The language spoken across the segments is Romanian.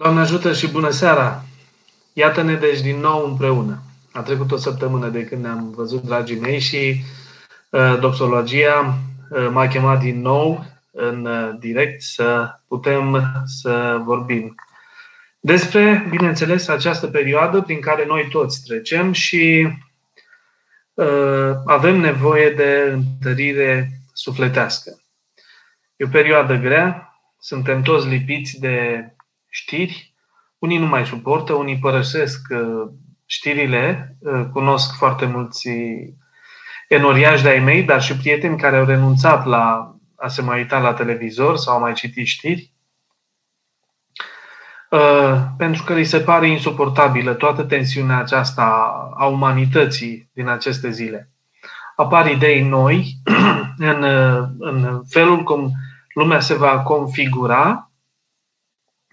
Doamne ajută și bună seara! Iată-ne deci din nou împreună. A trecut o săptămână de când ne-am văzut, dragii mei, și uh, doxologia uh, m-a chemat din nou în uh, direct să putem să vorbim despre, bineînțeles, această perioadă prin care noi toți trecem și uh, avem nevoie de întărire sufletească. E o perioadă grea, suntem toți lipiți de știri. Unii nu mai suportă, unii părăsesc uh, știrile. Uh, cunosc foarte mulți enoriași de-ai mei, dar și prieteni care au renunțat la a se mai uita la televizor sau a mai citi știri. Uh, pentru că îi se pare insuportabilă toată tensiunea aceasta a umanității din aceste zile. Apar idei noi în, în felul cum lumea se va configura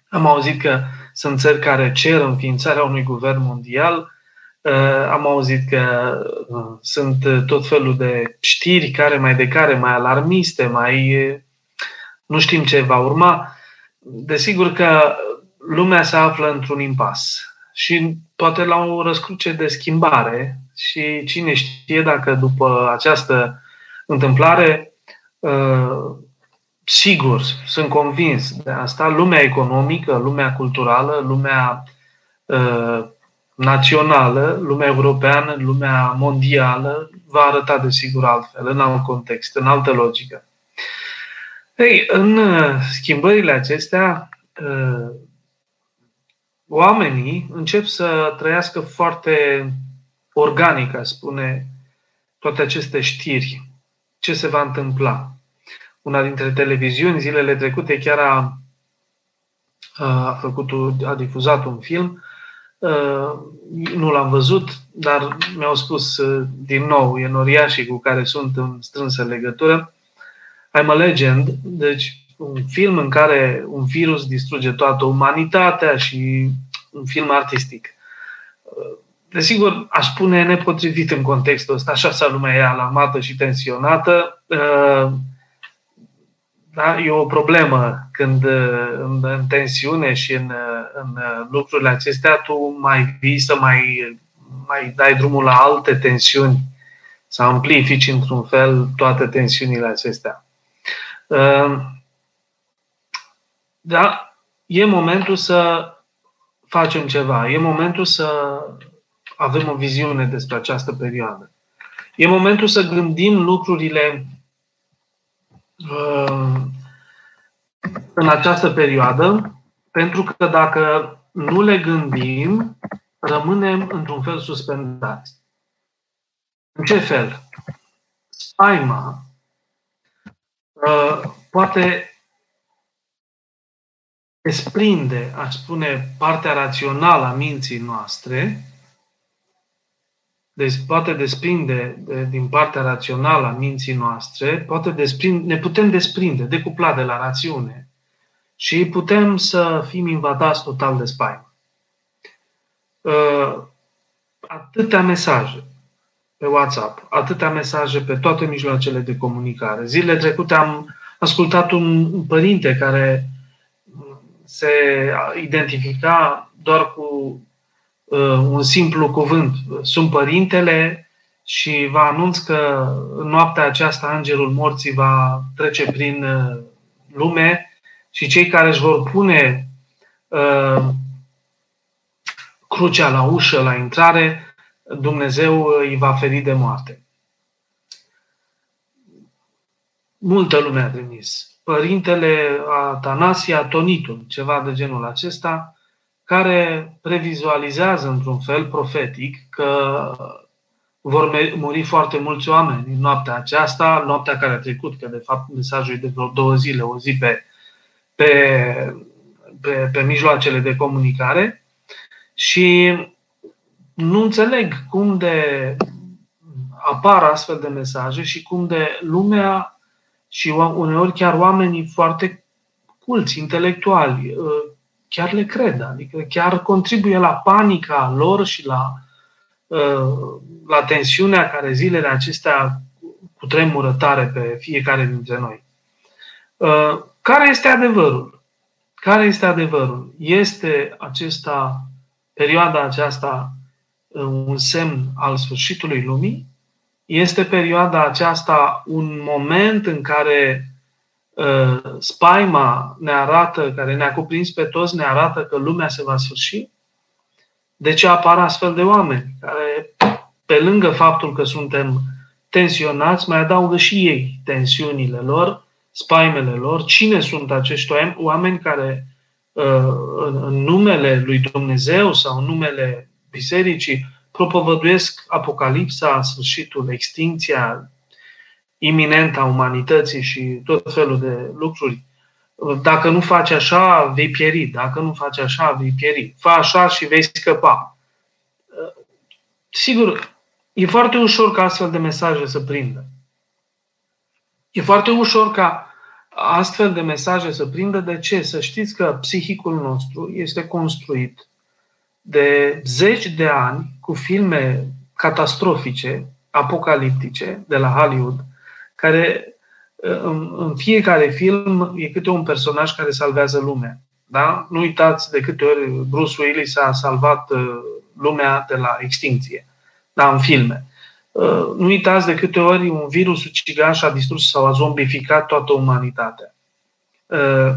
am auzit că sunt țări care cer înființarea unui guvern mondial. Uh, am auzit că uh, sunt tot felul de știri care mai de care, mai alarmiste, mai uh, nu știm ce va urma. Desigur că lumea se află într-un impas și poate la o răscruce de schimbare și cine știe dacă după această întâmplare sigur, sunt convins de asta, lumea economică, lumea culturală, lumea uh, națională, lumea europeană, lumea mondială va arăta de sigur altfel, în alt context, în altă logică. Ei, în uh, schimbările acestea, uh, oamenii încep să trăiască foarte organic, a spune, toate aceste știri. Ce se va întâmpla? Una dintre televiziuni zilele trecute chiar a, a făcut, a difuzat un film. Nu l-am văzut, dar mi-au spus din nou enoriașii cu care sunt în strânsă legătură. I'm a Legend, deci un film în care un virus distruge toată umanitatea și un film artistic. Desigur, aș spune nepotrivit în contextul ăsta, așa sa lumea e alarmată și tensionată. Da? E o problemă când în, în tensiune și în, în lucrurile acestea tu mai vii să mai, mai dai drumul la alte tensiuni, să amplifici într-un fel toate tensiunile acestea. Ehm, da, e momentul să facem ceva, e momentul să avem o viziune despre această perioadă. E momentul să gândim lucrurile Uh, în această perioadă, pentru că dacă nu le gândim, rămânem într-un fel suspendați. În ce fel? Spaima uh, poate desprinde, aș spune, partea rațională a minții noastre deci poate desprinde de, din partea rațională a minții noastre, poate desprinde, ne putem desprinde, decupla de la rațiune și putem să fim invadați total de spaimă. Uh, atâtea mesaje pe WhatsApp, atâtea mesaje pe toate mijloacele de comunicare. Zilele trecute am ascultat un părinte care se identifica doar cu Uh, un simplu cuvânt. Sunt părintele și vă anunț că în noaptea aceasta Îngerul Morții va trece prin uh, lume și cei care își vor pune uh, crucea la ușă, la intrare, Dumnezeu îi va feri de moarte. Multă lume a trimis. Părintele Atanasia Tonitul, ceva de genul acesta, care previzualizează într-un fel profetic că vor muri foarte mulți oameni în noaptea aceasta, noaptea care a trecut, că de fapt mesajul e de vreo două zile, o zi pe, pe, pe, pe mijloacele de comunicare. Și nu înțeleg cum de apar astfel de mesaje și cum de lumea și uneori chiar oamenii foarte culți, intelectuali, chiar le cred, adică chiar contribuie la panica lor și la, uh, la tensiunea care zilele acestea cu tremură tare pe fiecare dintre noi. Uh, care este adevărul? care este adevărul? Este acesta, perioada aceasta un semn al sfârșitului lumii? Este perioada aceasta un moment în care uh, spaima ne arată, care ne-a cuprins pe toți, ne arată că lumea se va sfârși? De ce apar astfel de oameni care, pe lângă faptul că suntem tensionați, mai adaugă și ei tensiunile lor, spaimele lor? Cine sunt acești oameni care, uh, în numele lui Dumnezeu sau în numele bisericii, propovăduiesc apocalipsa, sfârșitul, extinția iminentă a umanității și tot felul de lucruri. Dacă nu faci așa, vei pieri. Dacă nu faci așa, vei pieri. Fă așa și vei scăpa. Sigur, e foarte ușor ca astfel de mesaje să prindă. E foarte ușor ca astfel de mesaje să prindă. De ce? Să știți că psihicul nostru este construit de zeci de ani cu filme catastrofice, apocaliptice, de la Hollywood, care în, în fiecare film e câte un personaj care salvează lumea. Da? Nu uitați de câte ori Bruce Willis a salvat uh, lumea de la extinție. Da, în filme. Uh, nu uitați de câte ori un virus ucigaș a distrus sau a zombificat toată umanitatea. Uh,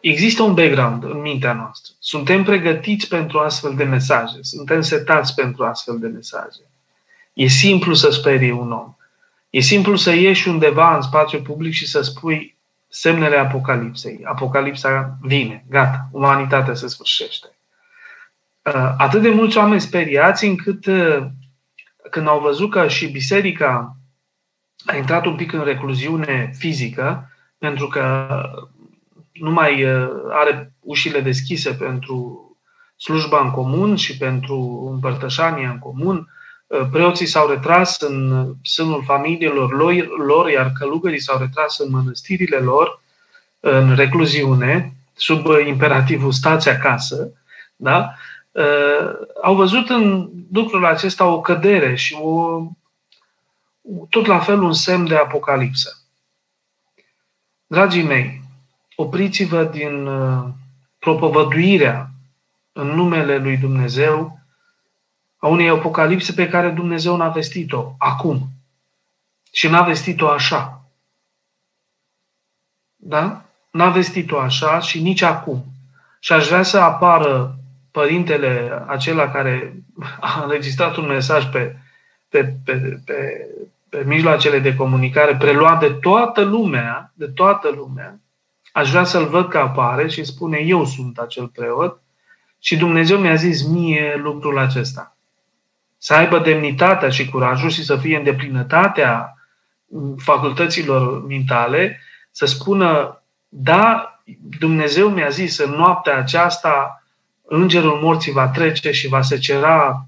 există un background în mintea noastră. Suntem pregătiți pentru astfel de mesaje. Suntem setați pentru astfel de mesaje. E simplu să sperie un om. E simplu să ieși undeva în spațiu public și să spui semnele apocalipsei. Apocalipsa vine, gata, umanitatea se sfârșește. Uh, atât de mulți oameni speriați încât uh, când au văzut că și biserica a intrat un pic în recluziune fizică, pentru că nu mai uh, are ușile deschise pentru slujba în comun și pentru împărtășania în comun. Uh, preoții s-au retras în sânul familiilor lor, iar călugării s-au retras în mănăstirile lor, în recluziune, sub imperativul stați acasă, da? Uh, au văzut în lucrul acesta o cădere și o, tot la fel un semn de apocalipsă. Dragii mei, opriți-vă din uh, propovăduirea în numele lui Dumnezeu a unei apocalipse pe care Dumnezeu n-a vestit-o acum. Și n-a vestit-o așa. Da? N-a vestit-o așa și nici acum. Și aș vrea să apară părintele acela care a înregistrat un mesaj pe, pe, pe, pe, pe mijloacele de comunicare, preluat de toată lumea, de toată lumea, aș vrea să-l văd că apare și spune, eu sunt acel preot și Dumnezeu mi-a zis mie lucrul acesta. Să aibă demnitatea și curajul și să fie în deplinătatea facultăților mintale, să spună, da, Dumnezeu mi-a zis în noaptea aceasta îngerul morții va trece și va secera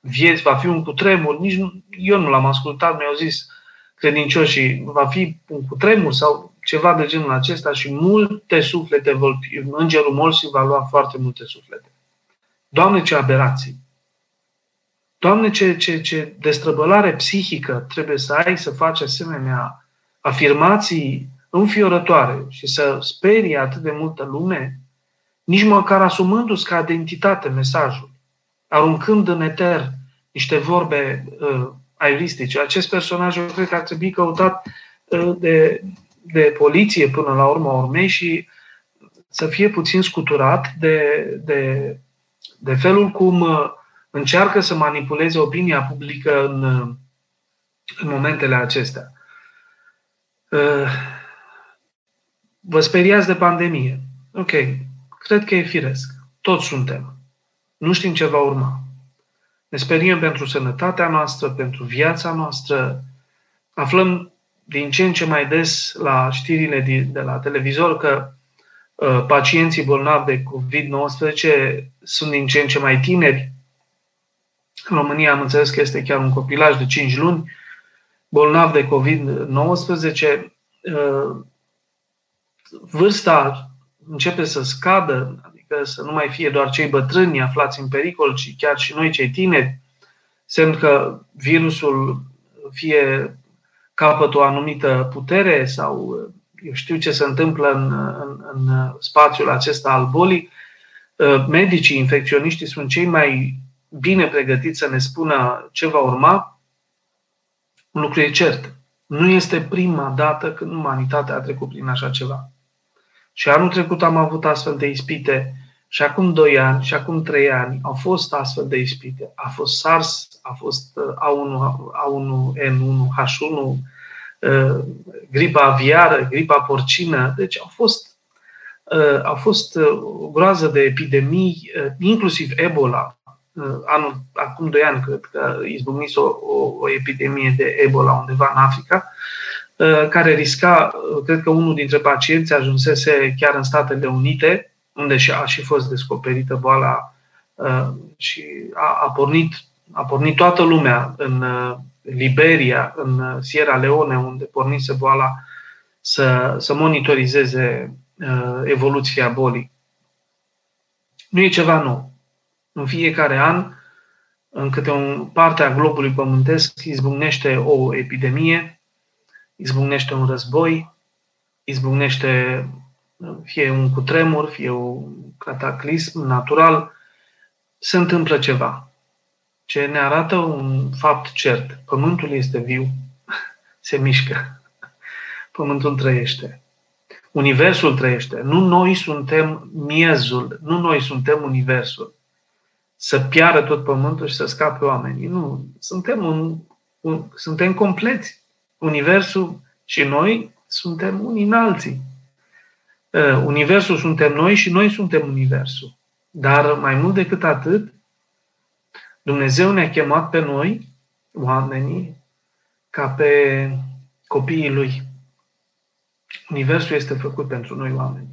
vieți, va fi un cutremur. Nici nu, eu nu l-am ascultat, mi-au zis credincioșii, va fi un cutremur sau ceva de genul acesta și multe suflete vor fi, îngerul morții va lua foarte multe suflete. Doamne, ce aberații! Doamne, ce, ce, ce destrăbălare psihică trebuie să ai să faci asemenea afirmații înfiorătoare și să sperii atât de multă lume, nici măcar asumându-ți ca identitate mesajul, aruncând în eter niște vorbe uh, aeristice. Acest personaj, eu cred că ar trebui căutat uh, de, de poliție până la urma urmei și să fie puțin scuturat de, de, de felul cum uh, încearcă să manipuleze opinia publică în, uh, în momentele acestea. Uh, vă speriați de pandemie. Ok, cred că e firesc. Toți suntem. Nu știm ce va urma. Ne speriem pentru sănătatea noastră, pentru viața noastră. Aflăm din ce în ce mai des la știrile de la televizor că uh, pacienții bolnavi de COVID-19 sunt din ce în ce mai tineri. În România am înțeles că este chiar un copilaj de 5 luni bolnav de COVID-19. Uh, vârsta începe să scadă, adică să nu mai fie doar cei bătrâni aflați în pericol, ci chiar și noi cei tineri, semn că virusul fie capăt o anumită putere sau eu știu ce se întâmplă în, în, în spațiul acesta al bolii, uh, medicii, infecționiștii sunt cei mai bine pregătiți să ne spună ce va urma, un lucru e cert. Nu este prima dată când umanitatea a trecut prin așa ceva. Și anul trecut am avut astfel de ispite și acum 2 ani și acum 3 ani au fost astfel de ispite. A fost SARS, a fost A1, A1N1, H1, gripa aviară, gripa porcină. Deci au fost, uh, au fost uh, o groază de epidemii, uh, inclusiv Ebola. Anul, acum 2 ani, cred că izbucnise o, o, o epidemie de Ebola undeva în Africa, care risca, cred că unul dintre pacienți ajunsese chiar în Statele Unite, unde a și fost descoperită boala și a, a, pornit, a pornit toată lumea în Liberia, în Sierra Leone, unde pornise boala, să, să monitorizeze uh, evoluția bolii. Nu e ceva nou. În fiecare an, în câte o parte a globului pământesc, izbucnește o epidemie, izbucnește un război, izbucnește fie un cutremur, fie un cataclism natural, se întâmplă ceva ce ne arată un fapt cert. Pământul este viu, se mișcă. Pământul trăiește. Universul trăiește. Nu noi suntem miezul, nu noi suntem universul. Să piară tot pământul și să scape oamenii. Nu. Suntem, un, un, suntem compleți. Universul și noi suntem unii în alții. Uh, universul suntem noi și noi suntem Universul. Dar mai mult decât atât, Dumnezeu ne-a chemat pe noi, oamenii, ca pe copiii Lui. Universul este făcut pentru noi oameni.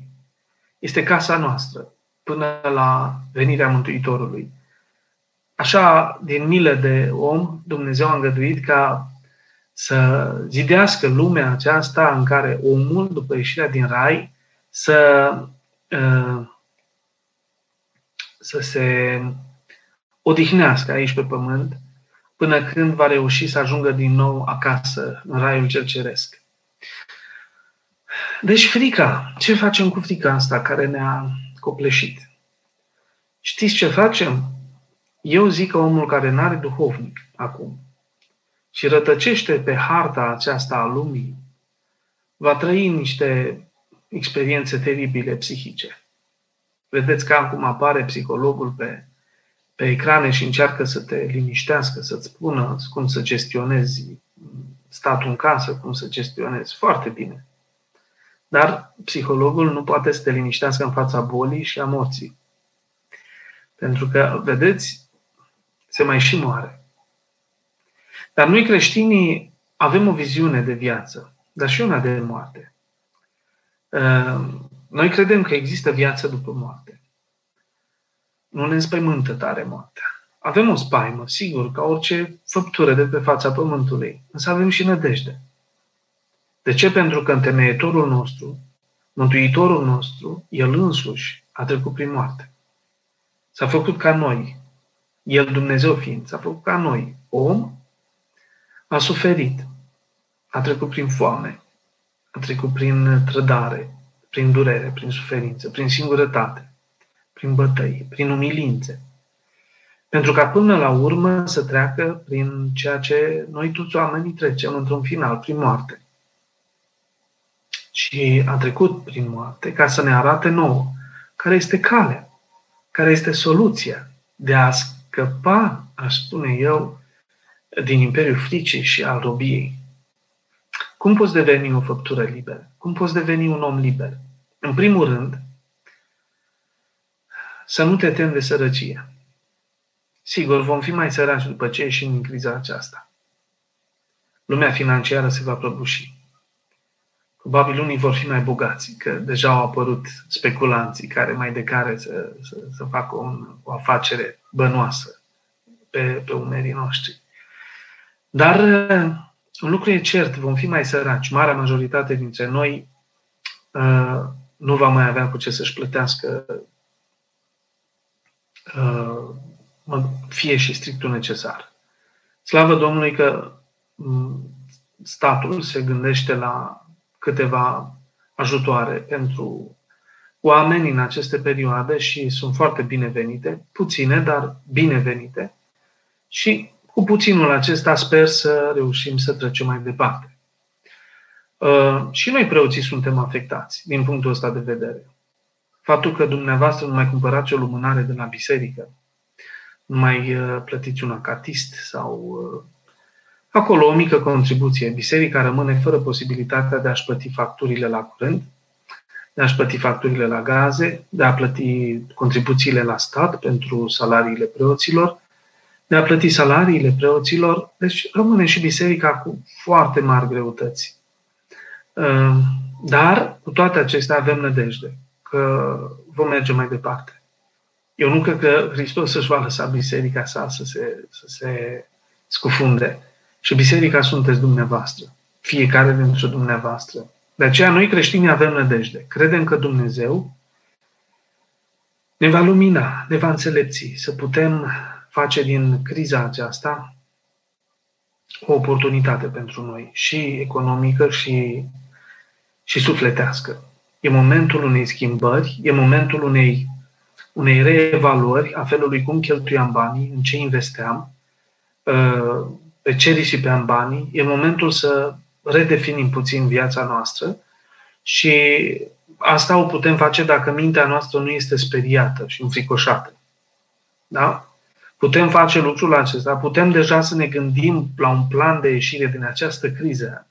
Este casa noastră până la venirea Mântuitorului. Așa, din milă de om, Dumnezeu a îngăduit ca să zidească lumea aceasta în care omul, după ieșirea din rai, să, uh, să se odihnească aici pe pământ până când va reuși să ajungă din nou acasă, în raiul cel ceresc. Deci frica. Ce facem cu frica asta care ne-a copleșit? Știți ce facem? Eu zic că omul care nu are duhovnic acum și rătăcește pe harta aceasta a lumii, va trăi niște experiențe teribile psihice. Vedeți că acum apare psihologul pe pe ecrane și încearcă să te liniștească, să-ți spună cum să gestionezi statul în casă, cum să gestionezi. Foarte bine. Dar psihologul nu poate să te liniștească în fața bolii și a morții. Pentru că, vedeți, se mai și moare. Dar noi creștinii avem o viziune de viață, dar și una de moarte. Noi credem că există viață după moarte nu ne înspăimântă tare moartea. Avem o spaimă, sigur, ca orice făptură de pe fața pământului, însă avem și nădejde. De ce? Pentru că întemeietorul nostru, Mântuitorul nostru, El însuși, a trecut prin moarte. S-a făcut ca noi, El Dumnezeu fiind, s-a făcut ca noi, om, a suferit, a trecut prin foame, a trecut prin trădare, prin durere, prin suferință, prin singurătate prin bătăi, prin umilințe. Pentru ca până la urmă să treacă prin ceea ce noi toți oamenii trecem într-un final, prin moarte. Și a trecut prin moarte ca să ne arate nouă care este calea, care este soluția de a scăpa, aș spune eu, din Imperiul Fricii și al robiei. Cum poți deveni o făptură liberă? Cum poți deveni un om liber? În primul rând, să nu te temi de sărăcie. Sigur, vom fi mai săraci după ce ieșim din criza aceasta. Lumea financiară se va prăbuși. Probabil unii vor fi mai bogați, că deja au apărut speculanții care mai de care să, să, să facă un, o afacere bănoasă pe, pe umerii noștri. Dar un lucru e cert, vom fi mai săraci. Marea majoritate dintre noi uh, nu va mai avea cu ce să-și plătească Uh, fie și strictul necesar. Slavă Domnului că mm, statul se gândește la câteva ajutoare pentru oameni în aceste perioade și sunt foarte binevenite, puține, dar binevenite. Și cu puținul acesta sper să reușim să trecem mai departe. Uh, și noi preoții suntem afectați din punctul ăsta de vedere. Faptul că dumneavoastră nu mai cumpărați o lumânare de la biserică, nu mai uh, plătiți un acatist sau uh, acolo o mică contribuție. Biserica rămâne fără posibilitatea de a-și plăti facturile la curent, de a-și plăti facturile la gaze, de a plăti contribuțiile la stat pentru salariile preoților, de a plăti salariile preoților, deci rămâne și biserica cu foarte mari greutăți. Ehm, dar, cu toate acestea, avem nădejde că vom merge mai departe. Eu nu cred că Hristos își va lăsa biserica sa să se, să se scufunde. Și biserica sunteți dumneavoastră. Fiecare dintre dumneavoastră. De aceea noi creștini avem nădejde. Credem că Dumnezeu ne va lumina, ne va înțelepți, să putem face din criza aceasta o oportunitate pentru noi, și economică și, și sufletească. E momentul unei schimbări, e momentul unei, unei reevaluări a felului cum cheltuiam banii, în ce investeam, uh, pe ce risipeam banii. E momentul să redefinim puțin viața noastră și asta o putem face dacă mintea noastră nu este speriată și înfricoșată. Da? Putem face lucrul acesta, putem deja să ne gândim la un plan de ieșire din această criză.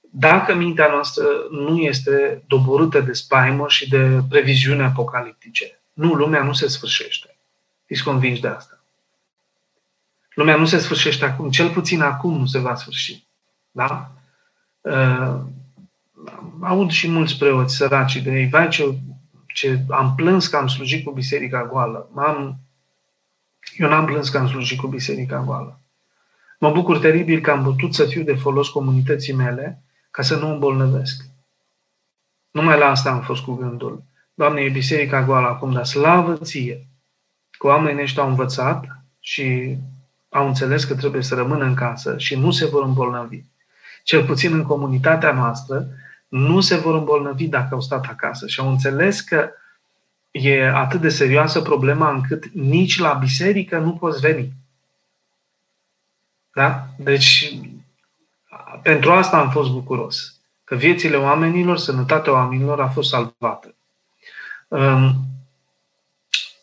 Dacă mintea noastră nu este doborâtă de spaimă și de previziune apocaliptice, nu, lumea nu se sfârșește. Fiți convinși de asta. Lumea nu se sfârșește acum, cel puțin acum nu se va sfârși. Da? Uh, aud și mulți preoți săraci de ei, vai ce, ce am plâns că am slujit cu biserica goală. M-am, eu n-am plâns că am slujit cu biserica goală. Mă bucur teribil că am putut să fiu de folos comunității mele ca să nu îmbolnăvesc. Numai la asta am fost cu gândul. Doamne, e biserica goală acum, dar slavă ție! Că oamenii ăștia au învățat și au înțeles că trebuie să rămână în casă și nu se vor îmbolnăvi. Cel puțin în comunitatea noastră, nu se vor îmbolnăvi dacă au stat acasă și au înțeles că e atât de serioasă problema încât nici la biserică nu poți veni. Da? Deci, pentru asta am fost bucuros. Că viețile oamenilor, sănătatea oamenilor a fost salvată. Um,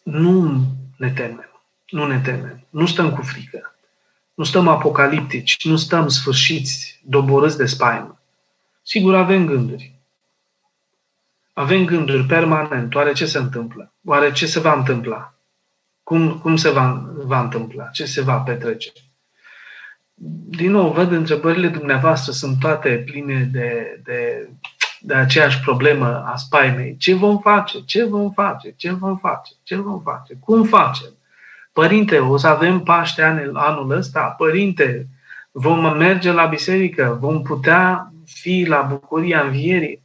nu ne temem. Nu ne temem. Nu stăm cu frică. Nu stăm apocaliptici. Nu stăm sfârșiți, doborâți de spaimă. Sigur, avem gânduri. Avem gânduri permanent. Oare ce se întâmplă? Oare ce se va întâmpla? Cum, cum se va, va întâmpla? Ce se va petrece? Din nou, văd întrebările dumneavoastră sunt toate pline de, de, de aceeași problemă a spaimei. Ce vom face? Ce vom face? Ce vom face? Ce vom face? Cum facem? Părinte, o să avem Paște anul, anul ăsta? Părinte, vom merge la biserică? Vom putea fi la bucuria învierii?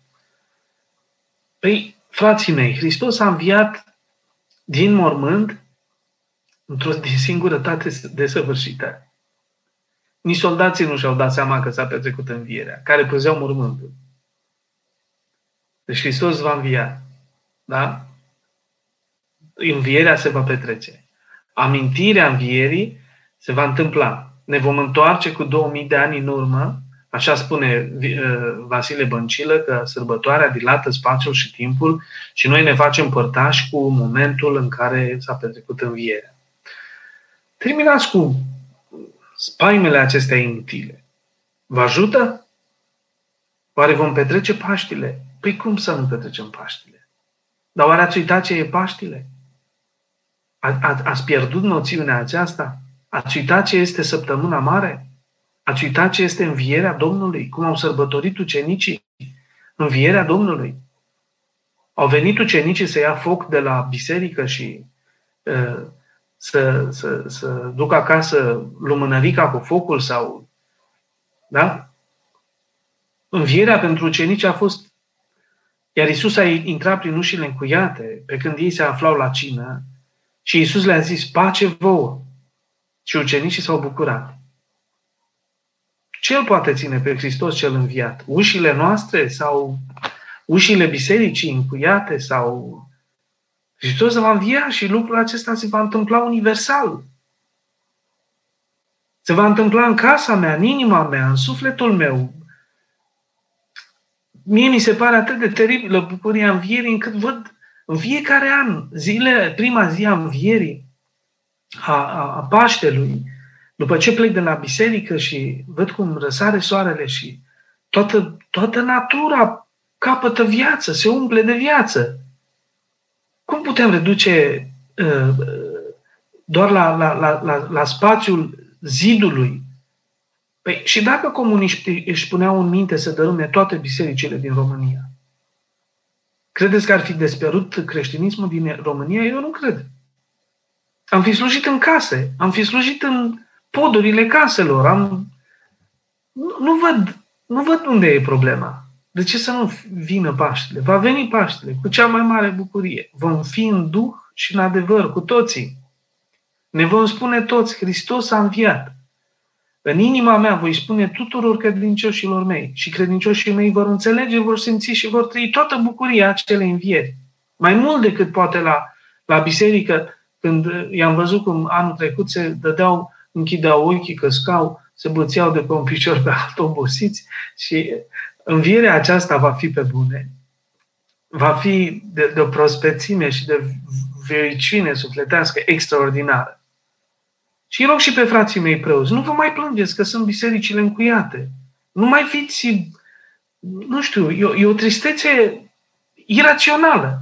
Păi, frații mei, Hristos a înviat din mormânt într-o din singurătate desăvârșită. Nici soldații nu și-au dat seama că s-a petrecut învierea, care păzeau mormântul. Deci Hristos va învia. Da? Învierea se va petrece amintirea învierii se va întâmpla. Ne vom întoarce cu 2000 de ani în urmă, așa spune uh, Vasile Băncilă, că sărbătoarea dilată spațiul și timpul și noi ne facem părtași cu momentul în care s-a petrecut învierea. Terminați cu spaimele acestea inutile. Vă ajută? Oare vom petrece Paștile? Păi cum să nu petrecem Paștile? Dar oare ați uitat ce e Paștile? A, a, ați pierdut noțiunea aceasta? Ați uitat ce este săptămâna mare? Ați uitat ce este învierea Domnului? Cum au sărbătorit ucenicii învierea Domnului? Au venit ucenicii să ia foc de la biserică și uh, să, să, să ducă acasă lumânărica cu focul sau... Da? Învierea pentru ucenici a fost... Iar Isus a intrat prin ușile încuiate, pe când ei se aflau la cină, și Iisus le-a zis, pace vouă. Și ucenicii s-au bucurat. Ce îl poate ține pe Hristos cel înviat? Ușile noastre sau ușile bisericii încuiate sau Hristos va învia și lucrul acesta se va întâmpla universal. Se va întâmpla în casa mea, în inima mea, în sufletul meu. Mie mi se pare atât de teribilă bucuria învierii încât văd în fiecare an, zile, prima zi a învierii, a, a, a Paștelui, după ce plec de la biserică și văd cum răsare soarele și toată, toată natura capătă viață, se umple de viață. Cum putem reduce uh, doar la, la, la, la, la spațiul zidului? Păi, și dacă comuniștii își puneau în minte să dărâme toate bisericile din România, credeți că ar fi desperut creștinismul din România? Eu nu cred. Am fi slujit în case, am fi slujit în podurile caselor, am... Nu, nu văd, nu văd unde e problema. De ce să nu vină Paștele? Va veni Paștele cu cea mai mare bucurie. Vom fi în duh și în adevăr cu toții. Ne vom spune toți, Hristos a înviat. În inima mea voi spune tuturor credincioșilor mei și credincioșii mei vor înțelege, vor simți și vor trăi toată bucuria acelei învieri. Mai mult decât poate la, la biserică, când i-am văzut cum anul trecut se dădeau, închideau ochii, căscau, se bățeau de pe un picior pe altul obosiți și învierea aceasta va fi pe bune. Va fi de, de o prospețime și de vericine sufletească extraordinară. Și rog și pe frații mei preoți, nu vă mai plângeți că sunt bisericile încuiate. Nu mai fiți, nu știu, e o, e o tristețe irațională.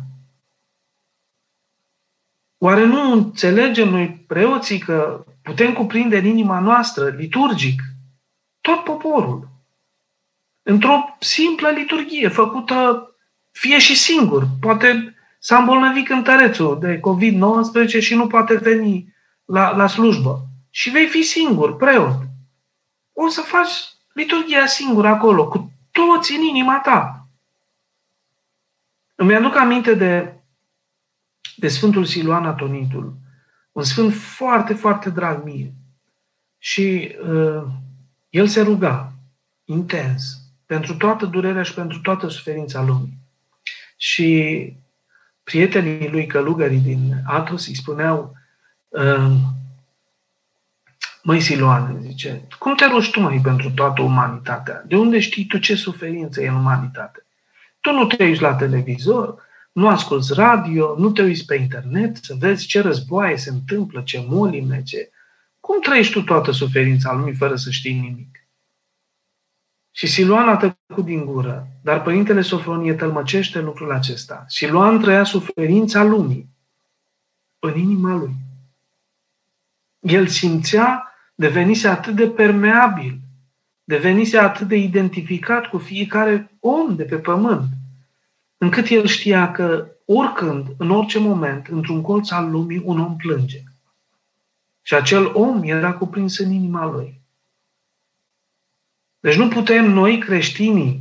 Oare nu înțelegem noi preoții că putem cuprinde în inima noastră, liturgic, tot poporul? într-o simplă liturghie făcută fie și singur. Poate s-a îmbolnăvit cântărețul de COVID-19 și nu poate veni la, la slujbă. Și vei fi singur, preot. O să faci liturghia singur acolo, cu toți în inima ta. Îmi aduc aminte de, de Sfântul Siluan Atonitul, un sfânt foarte, foarte drag mie. Și uh, el se ruga intens pentru toată durerea și pentru toată suferința lumii. Și prietenii lui călugării din Atos îi spuneau uh, Măi Siloane, zice, cum te rogi tu mai pentru toată umanitatea? De unde știi tu ce suferință e în umanitate? Tu nu te uiți la televizor, nu asculți radio, nu te uiți pe internet să vezi ce războaie se întâmplă, ce molime, ce... Cum trăiești tu toată suferința lumii fără să știi nimic? Și Siluan a tăcut din gură, dar Părintele Sofronie tălmăcește lucrul acesta. Siluan trăia suferința lumii în inima lui. El simțea, devenise atât de permeabil, devenise atât de identificat cu fiecare om de pe pământ, încât el știa că oricând, în orice moment, într-un colț al lumii, un om plânge. Și acel om era cuprins în inima lui. Deci nu putem noi, creștinii,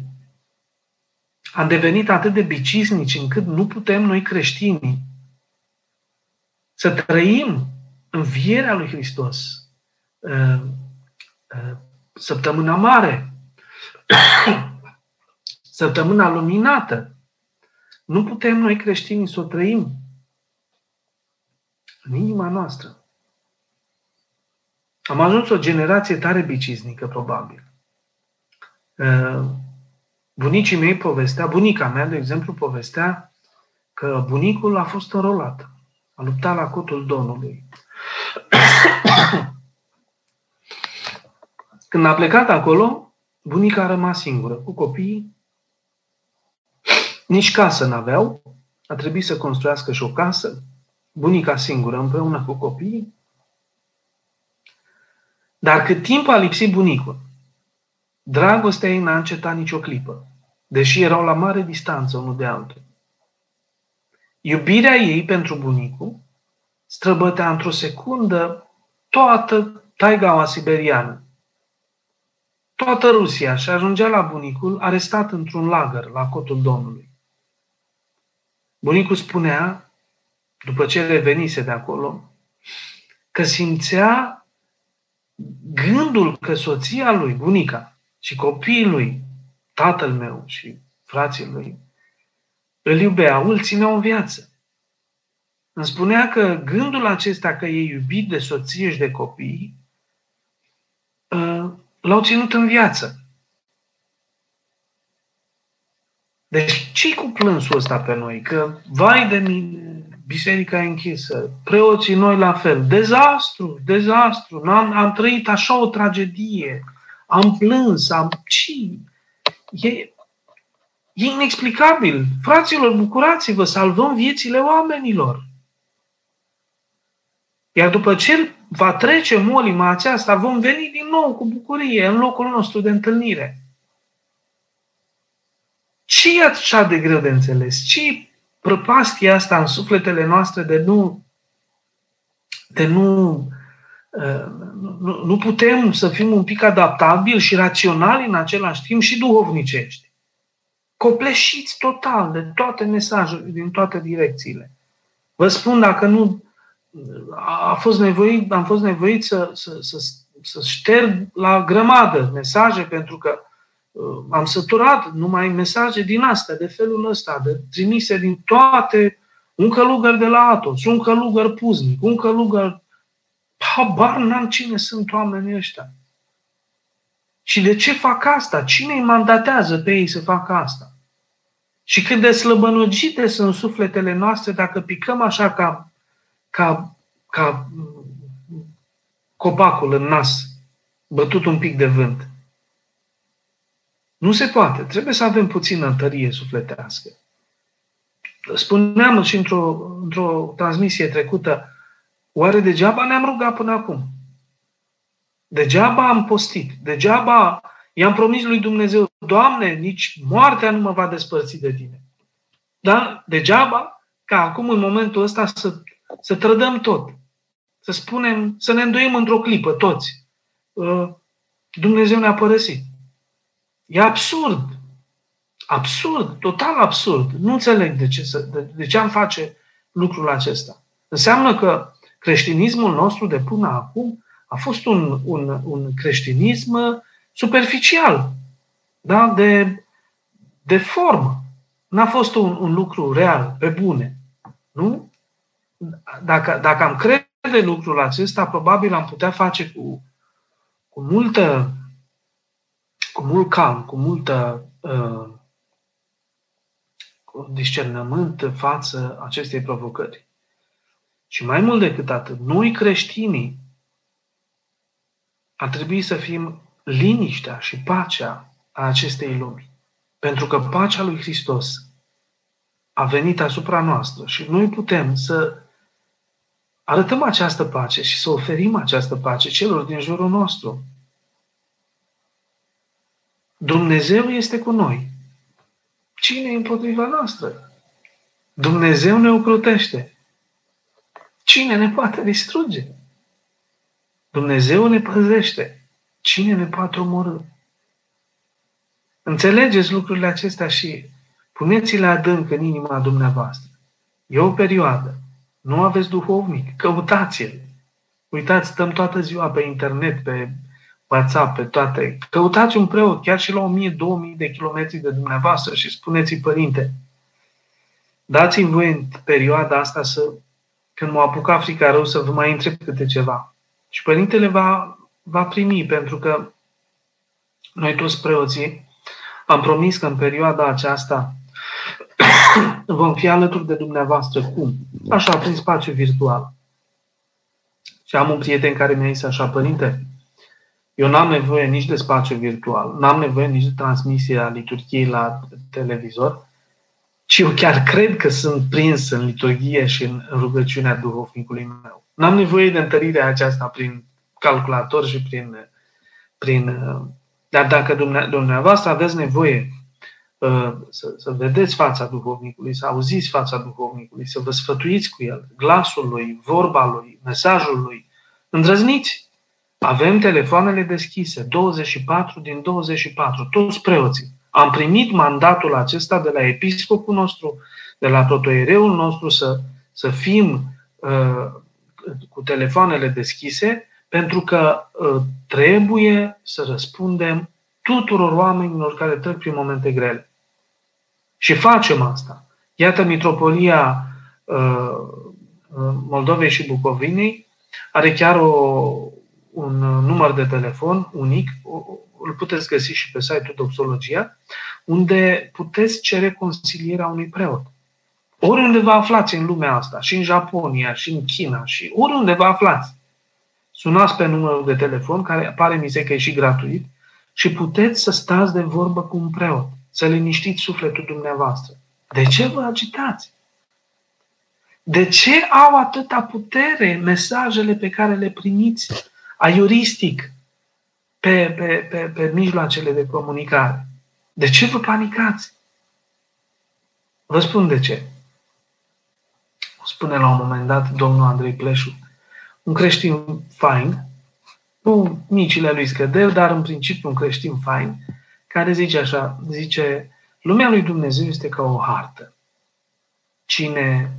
am devenit atât de bicisnici încât nu putem noi, creștinii, să trăim învierea lui Hristos uh, uh, săptămâna mare, săptămâna luminată. Nu putem noi creștinii să o trăim în inima noastră. Am ajuns o generație tare biciznică, probabil. Uh, bunicii mei povestea, bunica mea, de exemplu, povestea că bunicul a fost înrolat. A luptat la cotul Domnului. Când a plecat acolo, bunica a rămas singură, cu copiii. Nici casă n-aveau. A trebuit să construiască și o casă. Bunica singură, împreună cu copiii. Dar cât timp a lipsit bunicul, Dragostea ei n-a încetat nicio clipă, deși erau la mare distanță unul de altul. Iubirea ei pentru bunicul străbătea într-o secundă toată taigaua siberiană, toată Rusia și ajungea la bunicul arestat într-un lagăr la cotul Domnului. Bunicul spunea, după ce revenise de acolo, că simțea gândul că soția lui, bunica, și copiii lui, tatăl meu și frații lui, îl iubea, îl țineau în viață. Îmi spunea că gândul acesta că e iubit de soție și de copii uh, l-au ținut în viață. Deci ce cu plânsul ăsta pe noi? Că, vai de mine, biserica e închisă, preoții noi la fel. Dezastru, dezastru. Am, am trăit așa o tragedie. Am plâns, am... Ce? E, e inexplicabil. Fraților, bucurați-vă, salvăm viețile oamenilor. Iar după ce va trece molima aceasta, vom veni din nou cu bucurie în locul nostru de întâlnire. Ce e așa de greu de înțeles? Ce e prăpastia asta în sufletele noastre de nu, de nu, uh, nu, nu putem să fim un pic adaptabili și raționali în același timp și duhovnicești? Copleșiți total de toate mesajele din toate direcțiile. Vă spun, dacă nu a fost nevoit, am fost nevoit să, să, să, să șterg la grămadă mesaje pentru că uh, am săturat numai mesaje din astea, de felul ăsta, de trimise din toate, un călugăr de la Atos, un călugăr puznic, un călugăr... Habar n-am cine sunt oamenii ăștia. Și de ce fac asta? Cine îi mandatează pe ei să facă asta? Și cât de slăbănogite sunt sufletele noastre dacă picăm așa ca ca, ca copacul în nas, bătut un pic de vânt. Nu se poate. Trebuie să avem puțină tărie sufletească. Spuneam și într-o, într-o transmisie trecută, oare degeaba ne-am rugat până acum? Degeaba am postit, degeaba i-am promis lui Dumnezeu, Doamne, nici moartea nu mă va despărți de tine. Da? Degeaba ca acum, în momentul ăsta, să să trădăm tot. Să spunem, să ne îndoim într-o clipă, toți. Uh, Dumnezeu ne-a părăsit. E absurd. Absurd, total absurd. Nu înțeleg de ce, să, de, de ce am face lucrul acesta. Înseamnă că creștinismul nostru de până acum a fost un, un, un creștinism superficial, da? de, de formă. N-a fost un, un lucru real, pe bune. Nu? Dacă, dacă am crede lucrul acesta, probabil am putea face cu, cu multă cu mult calm, cu multă uh, cu discernământ față acestei provocări. Și mai mult decât atât, noi creștinii ar trebui să fim liniștea și pacea a acestei lumi. Pentru că pacea lui Hristos a venit asupra noastră și noi putem să arătăm această pace și să oferim această pace celor din jurul nostru. Dumnezeu este cu noi. Cine e împotriva noastră? Dumnezeu ne ocrutește. Cine ne poate distruge? Dumnezeu ne păzește. Cine ne poate omorâ? Înțelegeți lucrurile acestea și puneți-le adânc în inima dumneavoastră. E o perioadă nu aveți duhovnic, căutați-l. Uitați, stăm toată ziua pe internet, pe WhatsApp, pe toate. Căutați un preot, chiar și la 1000-2000 de kilometri de dumneavoastră și spuneți-i, părinte, dați-mi voi în perioada asta să, când mă apuc frica rău, să vă mai întreb câte ceva. Și părintele va, va primi, pentru că noi toți preoții am promis că în perioada aceasta vom fi alături de dumneavoastră. Cum? Așa, prin spațiu virtual. Și am un prieten care mi-a zis așa, părinte, eu n-am nevoie nici de spațiu virtual, n-am nevoie nici de transmisie a liturgiei la televizor, ci eu chiar cred că sunt prins în liturghie și în rugăciunea duhovnicului meu. N-am nevoie de întărirea aceasta prin calculator și prin... prin dar dacă dumneavoastră aveți nevoie Uh, să, să vedeți fața duhovnicului, să auziți fața duhovnicului, să vă sfătuiți cu el, glasul lui, vorba lui, mesajul lui. Îndrăzniți! Avem telefoanele deschise, 24 din 24, toți preoții. Am primit mandatul acesta de la episcopul nostru, de la protoiereul nostru să, să fim uh, cu telefoanele deschise, pentru că uh, trebuie să răspundem tuturor oamenilor care trec prin momente grele. Și facem asta. Iată, Mitropolia uh, Moldovei și Bucovinei are chiar o, un număr de telefon unic, îl puteți găsi și pe site-ul Doxologia, unde puteți cere consilierea unui preot. Oriunde vă aflați în lumea asta, și în Japonia, și în China, și oriunde vă aflați, sunați pe numărul de telefon, care apare mi se că e și gratuit, și puteți să stați de vorbă cu un preot, să liniștiți sufletul dumneavoastră. De ce vă agitați? De ce au atâta putere mesajele pe care le primiți aiuristic pe, pe, pe, pe mijloacele de comunicare? De ce vă panicați? Vă spun de ce. Spune la un moment dat domnul Andrei Pleșu, un creștin fain, cu micile lui scăderi, dar în principiu un creștin fain, care zice așa, zice, lumea lui Dumnezeu este ca o hartă. Cine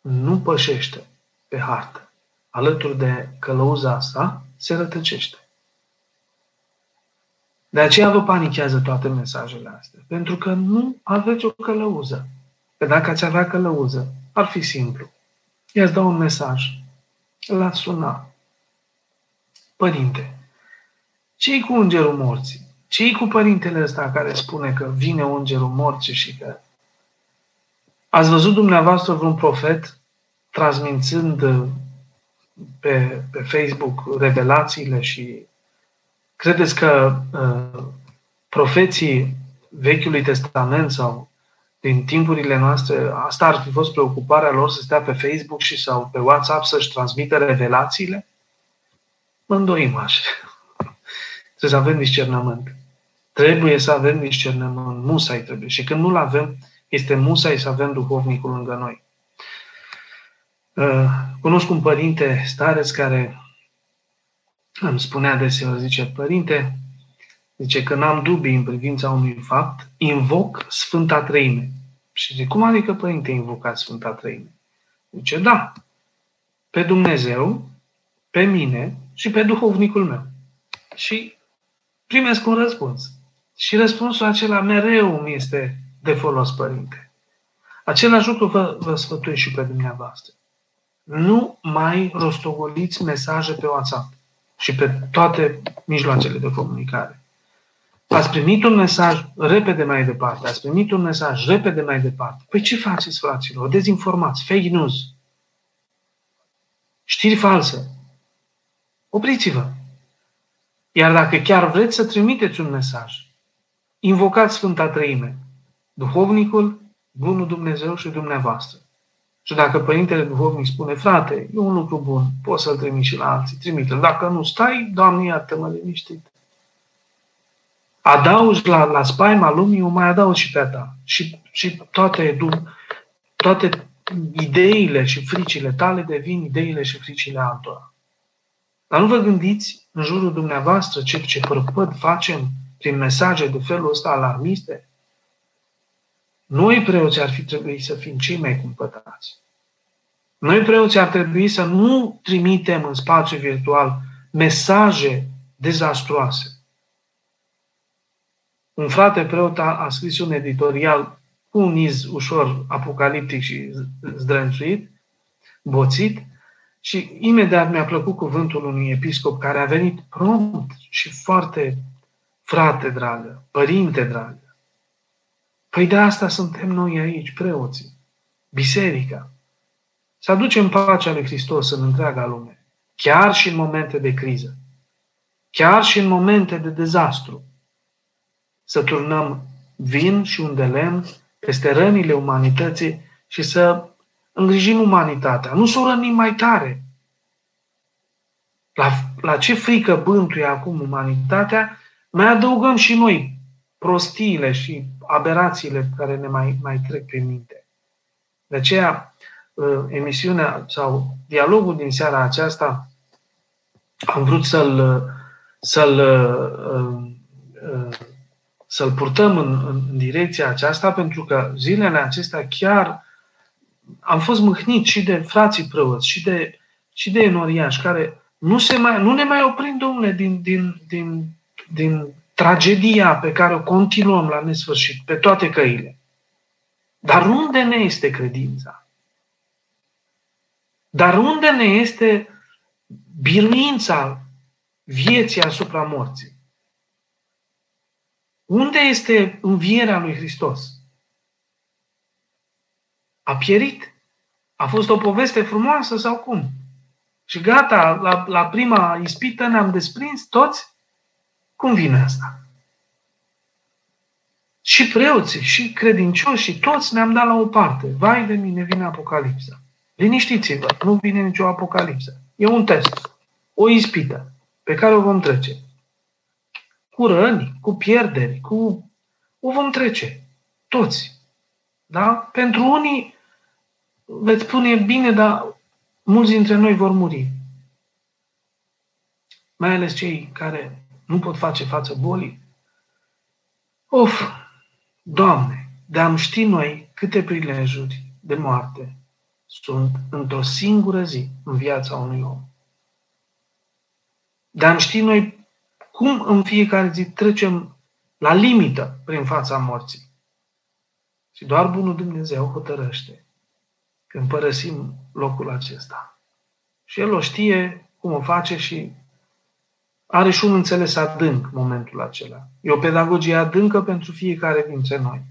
nu pășește pe hartă alături de călăuza asta, se rătăcește. De aceea vă panichează toate mesajele astea. Pentru că nu aveți o călăuză. Că dacă ați avea călăuză, ar fi simplu. I-ați da un mesaj. L-ați suna. Părinte, ce cu îngerul morții? Ce cu părintele ăsta care spune că vine îngerul morții și că... Ați văzut dumneavoastră vreun profet transmițând pe, pe Facebook revelațiile și credeți că uh, profeții Vechiului Testament sau din timpurile noastre, asta ar fi fost preocuparea lor să stea pe Facebook și sau pe WhatsApp să-și transmită revelațiile? Mă îndoim așa. Trebuie să avem discernământ. Trebuie să avem discernământ. Musai trebuie. Și când nu-l avem, este musai să avem duhovnicul lângă noi. Uh, cunosc un părinte stareț care îmi spunea deseori, zice, părinte, zice, că n-am dubii în privința unui fapt, invoc Sfânta Treime. Și zic, cum adică, părinte, invocați Sfânta Treime? Zice, da, pe Dumnezeu, pe mine și pe duhovnicul meu. Și primesc un răspuns. Și răspunsul acela mereu mi este de folos, părinte. Același lucru vă, vă sfătuiesc și pe dumneavoastră. Nu mai rostogoliți mesaje pe WhatsApp și pe toate mijloacele de comunicare. Ați primit un mesaj repede mai departe, ați primit un mesaj repede mai departe. Păi ce faceți, fraților? Dezinformați, fake news, știri false. Opriți-vă. Iar dacă chiar vreți să trimiteți un mesaj, invocați Sfânta Trăime, Duhovnicul, Bunul Dumnezeu și dumneavoastră. Și dacă Părintele Duhovnic spune, frate, e un lucru bun, poți să-l trimiți și la alții, trimite-l. Dacă nu stai, Doamne, iartă-mă liniștit. Adaugi la, la spaima lumii, o mai adaug și pe a ta. Și, și toate, toate ideile și fricile tale devin ideile și fricile altora. Dar nu vă gândiți în jurul dumneavoastră ce, ce prăpăd facem prin mesaje de felul ăsta alarmiste? Noi preoți ar fi trebuit să fim cei mai cumpătați. Noi preoți ar trebui să nu trimitem în spațiu virtual mesaje dezastroase. Un frate preot a, a scris un editorial cu un iz ușor apocaliptic și zdrânțuit, boțit, și imediat mi-a plăcut cuvântul unui episcop care a venit prompt și foarte frate dragă, părinte dragă. Păi de asta suntem noi aici, preoții, biserica. Să aducem pacea lui Hristos în întreaga lume, chiar și în momente de criză, chiar și în momente de dezastru. Să turnăm vin și un de lemn peste rănile umanității și să îngrijim umanitatea. Nu să o rănim mai tare. La, la ce frică bântuie acum umanitatea, mai adăugăm și noi prostiile și aberațiile care ne mai, mai trec prin minte. De aceea, uh, emisiunea sau dialogul din seara aceasta am vrut să-l, să-l, uh, uh, să-l purtăm în, în direcția aceasta pentru că zilele acestea chiar am fost mâhnit și de frații prăvăți și de, și de enoriași care nu, se mai, nu ne mai oprim, domnule, din, din, din, din tragedia pe care o continuăm la nesfârșit, pe toate căile. Dar unde ne este credința? Dar unde ne este biruința vieții asupra morții? Unde este învierea lui Hristos? A pierit? A fost o poveste frumoasă sau cum? Și gata, la, la prima ispită ne-am desprins toți? Cum vine asta? Și preoții, și credincioși, și toți ne-am dat la o parte. Vai de mine, vine Apocalipsa. Liniștiți-vă, nu vine nicio Apocalipsă. E un test, o ispită pe care o vom trece. Cu răni, cu pierderi, cu... O vom trece. Toți. Da? Pentru unii veți spune bine, dar mulți dintre noi vor muri. Mai ales cei care nu pot face față bolii. Of, Doamne, de am ști noi câte prilejuri de moarte sunt într-o singură zi în viața unui om. De am ști noi cum în fiecare zi trecem la limită prin fața morții. Și doar Bunul Dumnezeu hotărăște când părăsim locul acesta. Și El o știe cum o face și are și un înțeles adânc momentul acela. E o pedagogie adâncă pentru fiecare dintre noi.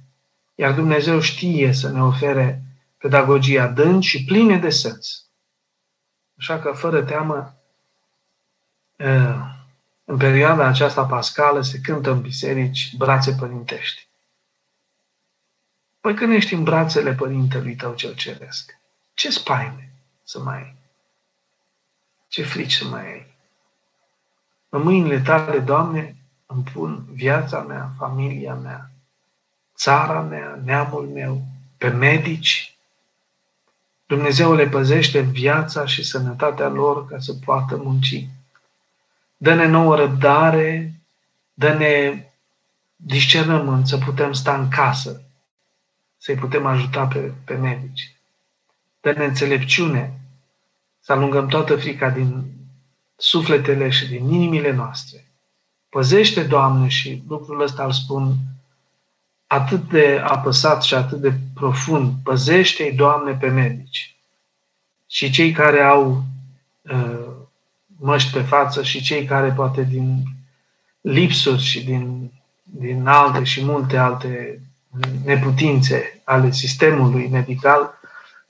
Iar Dumnezeu știe să ne ofere pedagogie adânc și pline de sens. Așa că, fără teamă, în perioada aceasta pascală se cântă în biserici brațe părintești. Păi când ești în brațele părintelui tău cel ceresc, ce spaime să mai ai? Ce frici să mai ai? În mâinile tale, Doamne, îmi pun viața mea, familia mea, țara mea, neamul meu, pe medici. Dumnezeu le păzește viața și sănătatea lor ca să poată munci. Dă-ne nouă răbdare, dă-ne discernământ să putem sta în casă, să-i putem ajuta pe, pe medici. Dă-ne înțelepciune, să alungăm toată frica din sufletele și din inimile noastre. Păzește, Doamne, și lucrul ăsta îl spun atât de apăsat și atât de profund, păzește-i, Doamne, pe medici. Și cei care au uh, măști pe față și cei care poate din lipsuri și din, din alte și multe alte neputințe ale sistemului medical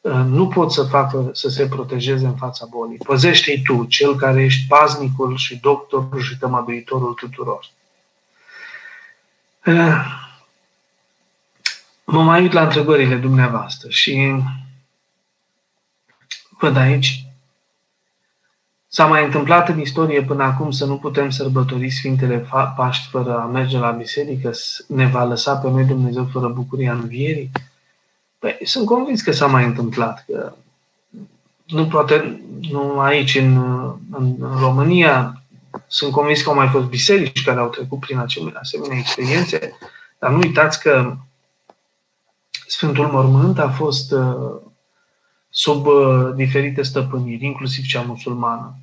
Uh, nu pot să facă să se protejeze în fața bolii. Păzește-i tu, cel care ești paznicul și doctorul și tămăduitorul tuturor. Uh, mă mai uit la întrebările dumneavoastră și văd aici S-a mai întâmplat în istorie până acum să nu putem sărbători Sfintele Paști fără a merge la biserică? Ne va lăsa pe noi Dumnezeu fără bucuria învierii? Păi, sunt convins că s-a mai întâmplat, că nu poate, nu aici în, în, în România, sunt convins că au mai fost biserici care au trecut prin asemenea, asemenea experiențe, dar nu uitați că Sfântul Mormânt a fost uh, sub uh, diferite stăpâniri, inclusiv cea musulmană.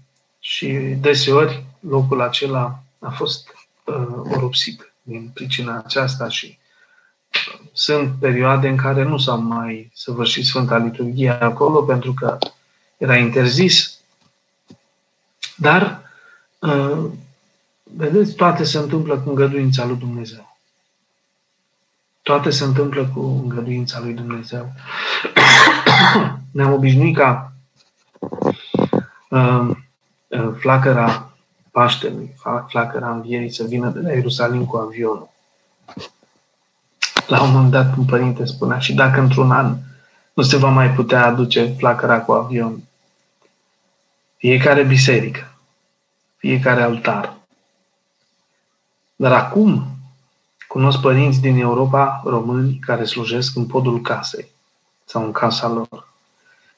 Și deseori locul acela a fost uh, oropsit din pricina aceasta și sunt perioade în care nu s-a mai săvârșit Sfânta Liturghie acolo pentru că era interzis. Dar, uh, vedeți, toate se întâmplă cu îngăduința lui Dumnezeu. Toate se întâmplă cu îngăduința lui Dumnezeu. Ne-am obișnuit ca uh, uh, flacăra Paștelui, flacăra Învierii să vină de la Ierusalim cu avionul. La un moment dat un părinte spunea și dacă într-un an nu se va mai putea aduce flacăra cu avion, fiecare biserică, fiecare altar. Dar acum cunosc părinți din Europa români care slujesc în podul casei sau în casa lor.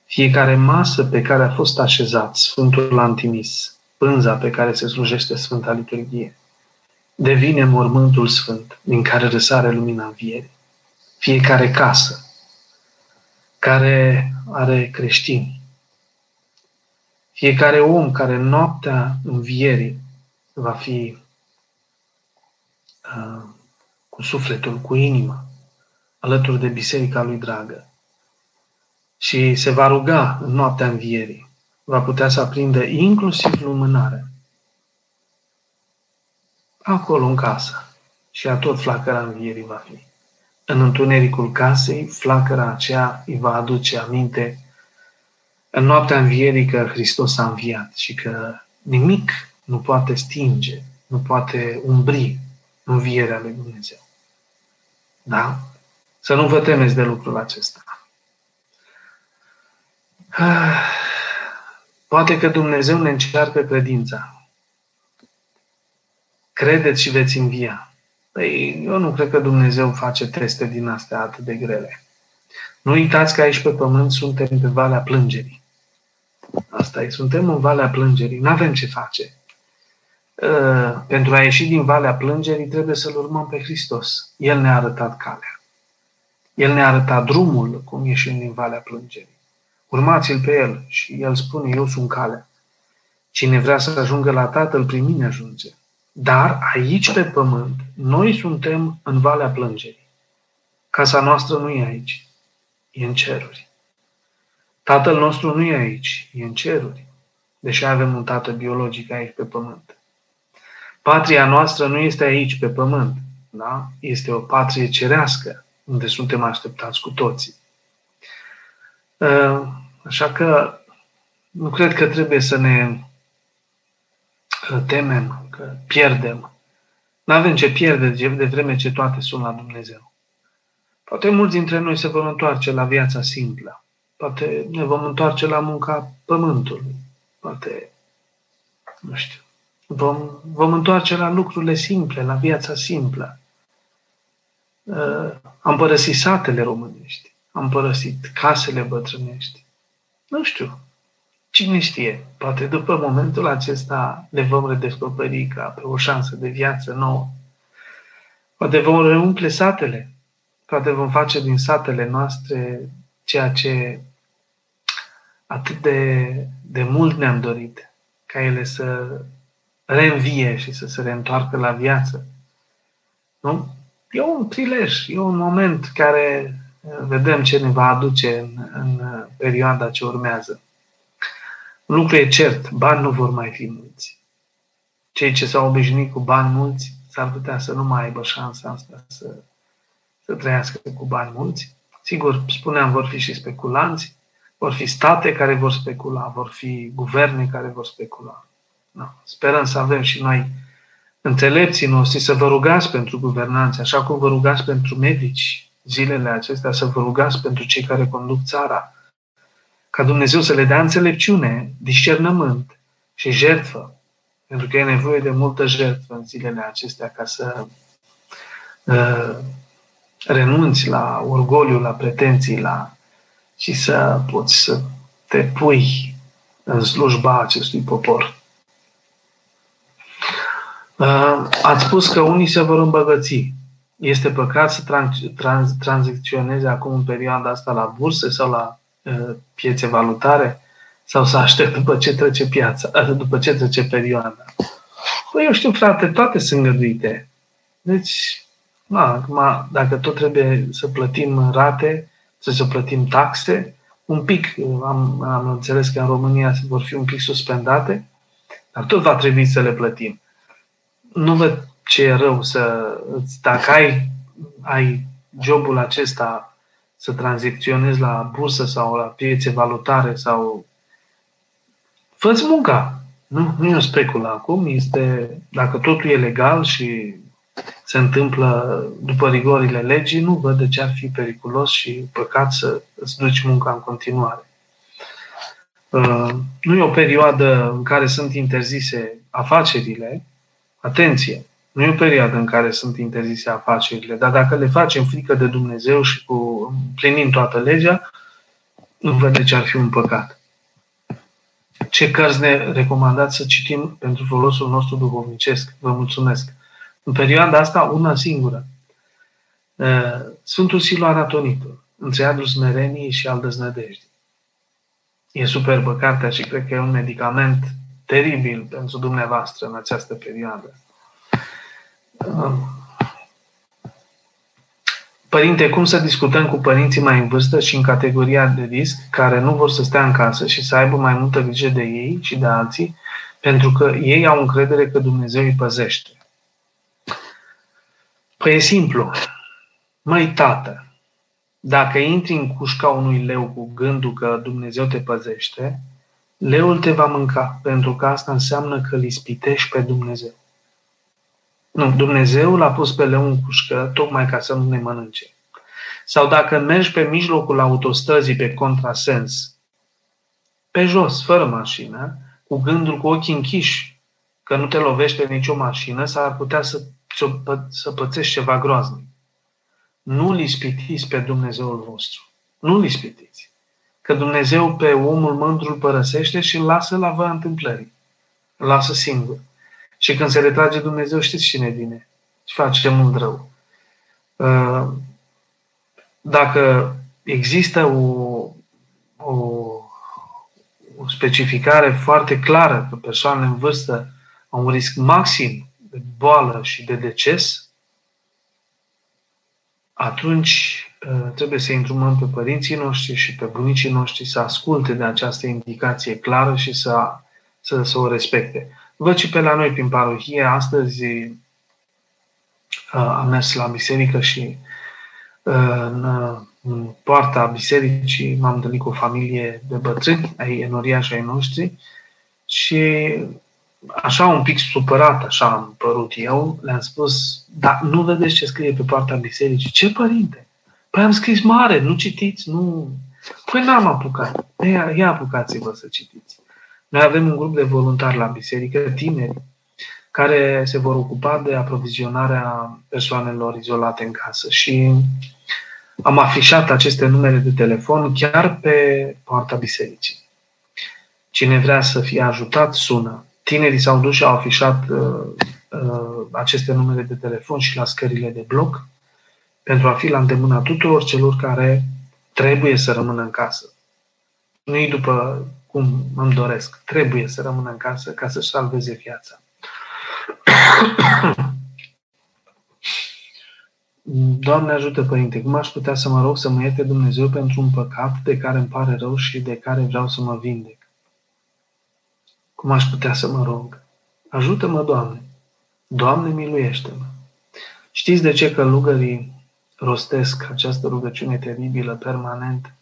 Fiecare masă pe care a fost așezat Sfântul Antimis, pânza pe care se slujește Sfânta Liturghie, devine mormântul sfânt din care răsare lumina învierii. Fiecare casă care are creștini, fiecare om care noaptea învierii va fi uh, cu sufletul, cu inima, alături de biserica lui dragă și se va ruga în noaptea învierii, va putea să aprindă inclusiv lumânarea. Acolo, în casă. Și a tot flacăra învierii va fi. În întunericul casei, flacăra aceea îi va aduce aminte în noaptea învierii că Hristos a înviat și că nimic nu poate stinge, nu poate umbri învierea lui Dumnezeu. Da? Să nu vă temeți de lucrul acesta. Poate că Dumnezeu ne încearcă credința. Credeți și veți învia. Păi, eu nu cred că Dumnezeu face teste din astea atât de grele. Nu uitați că aici pe pământ suntem pe Valea Plângerii. Asta e, suntem în Valea Plângerii, nu avem ce face. Uh, pentru a ieși din Valea Plângerii trebuie să-L urmăm pe Hristos. El ne-a arătat calea. El ne-a arătat drumul cum ieșim din Valea Plângerii. Urmați-l pe el și el spune, eu sunt calea. Cine vrea să ajungă la Tatăl, prin mine ajunge. Dar aici pe pământ, noi suntem în Valea Plângerii. Casa noastră nu e aici, e în ceruri. Tatăl nostru nu e aici, e în ceruri, deși avem un tată biologic aici pe pământ. Patria noastră nu este aici pe pământ, da? Este o patrie cerească, unde suntem așteptați cu toții. Uh, așa că nu cred că trebuie să ne uh, temem că pierdem. Nu avem ce pierde de vreme ce toate sunt la Dumnezeu. Poate mulți dintre noi se vor întoarce la viața simplă. Poate ne vom întoarce la munca pământului. Poate, nu știu, vom, vom întoarce la lucrurile simple, la viața simplă. Uh, am părăsit satele românești am părăsit casele bătrânești. Nu știu. Cine știe? Poate după momentul acesta ne vom redescoperi ca pe o șansă de viață nouă. Poate vom reumple satele. Poate vom face din satele noastre ceea ce atât de, de mult ne-am dorit, ca ele să reînvie și să se reîntoarcă la viață. Nu? E un prilej, e un moment care vedem ce ne va aduce în, în perioada ce urmează. Un lucru e cert, bani nu vor mai fi mulți. Cei ce s-au obișnuit cu bani mulți s-ar putea să nu mai aibă șansa asta să, să trăiască cu bani mulți. Sigur, spuneam, vor fi și speculanți, vor fi state care vor specula, vor fi guverne care vor specula. No. Sperăm să avem și noi înțelepții noștri să vă rugați pentru guvernanți, așa cum vă rugați pentru medici, zilele acestea să vă rugați pentru cei care conduc țara, ca Dumnezeu să le dea înțelepciune, discernământ și jertfă, pentru că e nevoie de multă jertfă în zilele acestea ca să uh, renunți la orgoliu, la pretenții, la și să poți să te pui în slujba acestui popor. Uh, ați spus că unii se vor îmbăgăți. Este păcat să trans, trans, tranzicționeze acum în perioada asta la burse sau la uh, piețe valutare sau să aștept după ce trece piața, uh, după ce trece perioada. Păi eu știu, frate, toate sunt găduite. Deci, na, acum, dacă tot trebuie să plătim rate, să să plătim taxe, un pic, am, am înțeles că în România vor fi un pic suspendate, dar tot va trebui să le plătim. Nu văd ce e rău să, dacă ai, ai jobul acesta să tranzicționezi la bursă sau la piețe valutare sau fă munca. Nu, nu e o speculă acum, este, dacă totul e legal și se întâmplă după rigorile legii, nu văd de ce ar fi periculos și păcat să îți duci munca în continuare. Uh, nu e o perioadă în care sunt interzise afacerile, atenție, nu e o perioadă în care sunt interzise afacerile, dar dacă le facem frică de Dumnezeu și cu plinim toată legea, nu văd de ce ar fi un păcat. Ce cărți ne recomandați să citim pentru folosul nostru duhovnicesc? Vă mulțumesc. În perioada asta, una singură. Sfântul Silu Anatonitul, între adul smereniei și al dăznădejdii. E superbă cartea și cred că e un medicament teribil pentru dumneavoastră în această perioadă. Părinte, cum să discutăm cu părinții mai în vârstă și în categoria de risc, care nu vor să stea în casă și să aibă mai multă grijă de ei și de alții, pentru că ei au încredere că Dumnezeu îi păzește? Păi e simplu. Măi, tată, dacă intri în cușca unui leu cu gândul că Dumnezeu te păzește, leul te va mânca, pentru că asta înseamnă că îl ispitești pe Dumnezeu. Nu, Dumnezeu l-a pus pe leu în cușcă tocmai ca să nu ne mănânce. Sau dacă mergi pe mijlocul autostrăzii pe contrasens, pe jos, fără mașină, cu gândul cu ochii închiși, că nu te lovește nicio mașină, s-ar putea să, să pățești ceva groaznic. Nu-L ispitiți pe Dumnezeul vostru. Nu-L ispitiți. Că Dumnezeu pe omul mândru îl părăsește și îl lasă la voia întâmplării. Îl lasă singur. Și când se retrage Dumnezeu, știți cine vine și face mult rău. Uh, dacă există o, o, o specificare foarte clară că persoanele în vârstă au un risc maxim de boală și de deces, atunci uh, trebuie să intrumăm pe părinții noștri și pe bunicii noștri să asculte de această indicație clară și să, să, să o respecte. Văd și pe la noi prin parohie, astăzi uh, am mers la biserică și uh, în, în poarta bisericii m-am întâlnit cu o familie de bătrâni, ai enoriași ai noștri, și așa un pic supărat, așa am părut eu, le-am spus, dar nu vedeți ce scrie pe poarta bisericii? Ce părinte? Păi am scris mare, nu citiți, nu... Păi n-am apucat. Ia, ia apucați-vă să citiți. Noi avem un grup de voluntari la biserică, tineri, care se vor ocupa de aprovizionarea persoanelor izolate în casă. Și am afișat aceste numere de telefon chiar pe poarta bisericii. Cine vrea să fie ajutat, sună. Tinerii s-au dus și au afișat uh, uh, aceste numere de telefon și la scările de bloc pentru a fi la îndemâna tuturor celor care trebuie să rămână în casă. Nu-i după cum îmi doresc. Trebuie să rămână în casă ca să-și salveze viața. Doamne ajută, Părinte, cum aș putea să mă rog să mă ierte Dumnezeu pentru un păcat de care îmi pare rău și de care vreau să mă vindec? Cum aș putea să mă rog? Ajută-mă, Doamne! Doamne, miluiește-mă! Știți de ce călugării rostesc această rugăciune teribilă, permanent?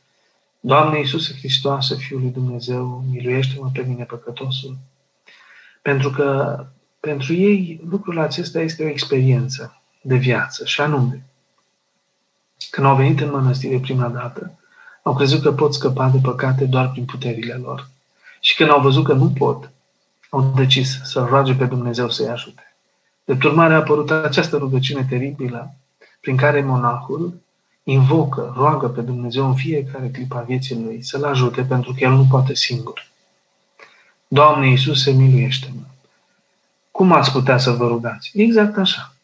Doamne Iisuse Hristoase, Fiul lui Dumnezeu, miluiește-mă pe mine păcătosul. Pentru că pentru ei lucrul acesta este o experiență de viață și anume, când au venit în mănăstire prima dată, au crezut că pot scăpa de păcate doar prin puterile lor. Și când au văzut că nu pot, au decis să roage pe Dumnezeu să-i ajute. De urmare a apărut această rugăciune teribilă prin care monahul invocă, roagă pe Dumnezeu în fiecare clip a vieții lui să-l ajute pentru că el nu poate singur. Doamne Iisuse, miluiește-mă! Cum ați putea să vă rugați? Exact așa.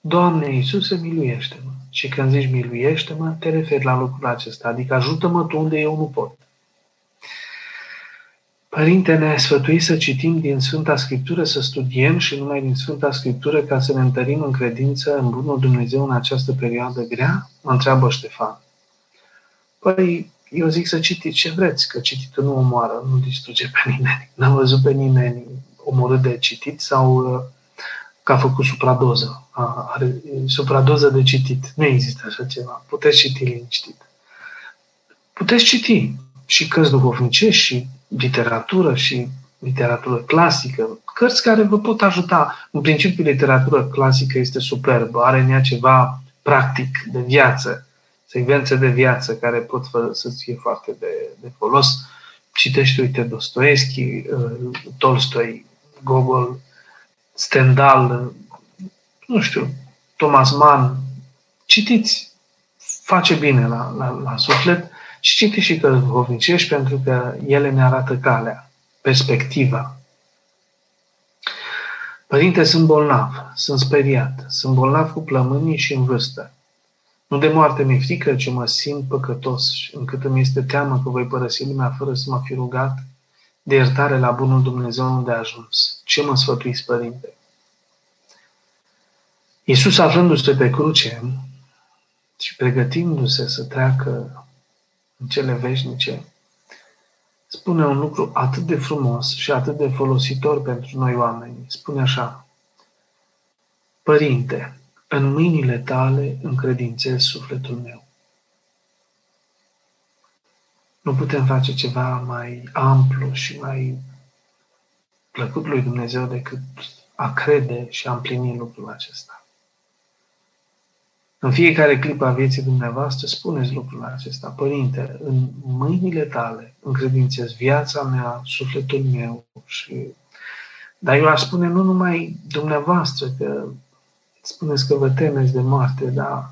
Doamne Iisuse, miluiește-mă! Și când zici miluiește-mă, te referi la lucrul acesta, adică ajută-mă tu unde eu nu pot. Părinte, ne sfătui să citim din Sfânta Scriptură, să studiem și numai din Sfânta Scriptură ca să ne întărim în credință în Bunul Dumnezeu în această perioadă grea? Mă întreabă Ștefan. Păi, eu zic să citiți ce vreți, că cititul nu omoară, nu distruge pe nimeni. N-am văzut pe nimeni omorât de citit sau uh, că a făcut supradoză. Are supradoză de citit. Nu există așa ceva. Puteți citi liniștit. Puteți citi și cărți duhovnicești și literatură și literatură clasică, cărți care vă pot ajuta. În principiu, literatură clasică este superbă, are în ea ceva practic de viață, secvențe de viață care pot să fie foarte de, de folos. Citește, uite, Dostoevski, uh, Tolstoi, Gogol, Stendhal, nu știu, Thomas Mann. Citiți, face bine la, la, la suflet și citiți și cărți duhovnicești pentru că ele ne arată calea, perspectiva. Părinte, sunt bolnav, sunt speriat, sunt bolnav cu plămânii și în vârstă. Nu de moarte mi-e frică, ci mă simt păcătos, încât îmi este teamă că voi părăsi lumea fără să mă fi rugat de iertare la bunul Dumnezeu unde a ajuns. Ce mă sfătuiți, Părinte? Iisus aflându-se pe cruce, și pregătindu-se să treacă în cele veșnice, spune un lucru atât de frumos și atât de folositor pentru noi oameni. Spune așa, Părinte, în mâinile tale încredințez sufletul meu. Nu putem face ceva mai amplu și mai plăcut lui Dumnezeu decât a crede și a împlini lucrul acesta. În fiecare clipă a vieții dumneavoastră spuneți lucrul acesta. Părinte, în mâinile tale încredințez viața mea, sufletul meu și... Dar eu aș spune nu numai dumneavoastră, că spuneți că vă temeți de moarte, dar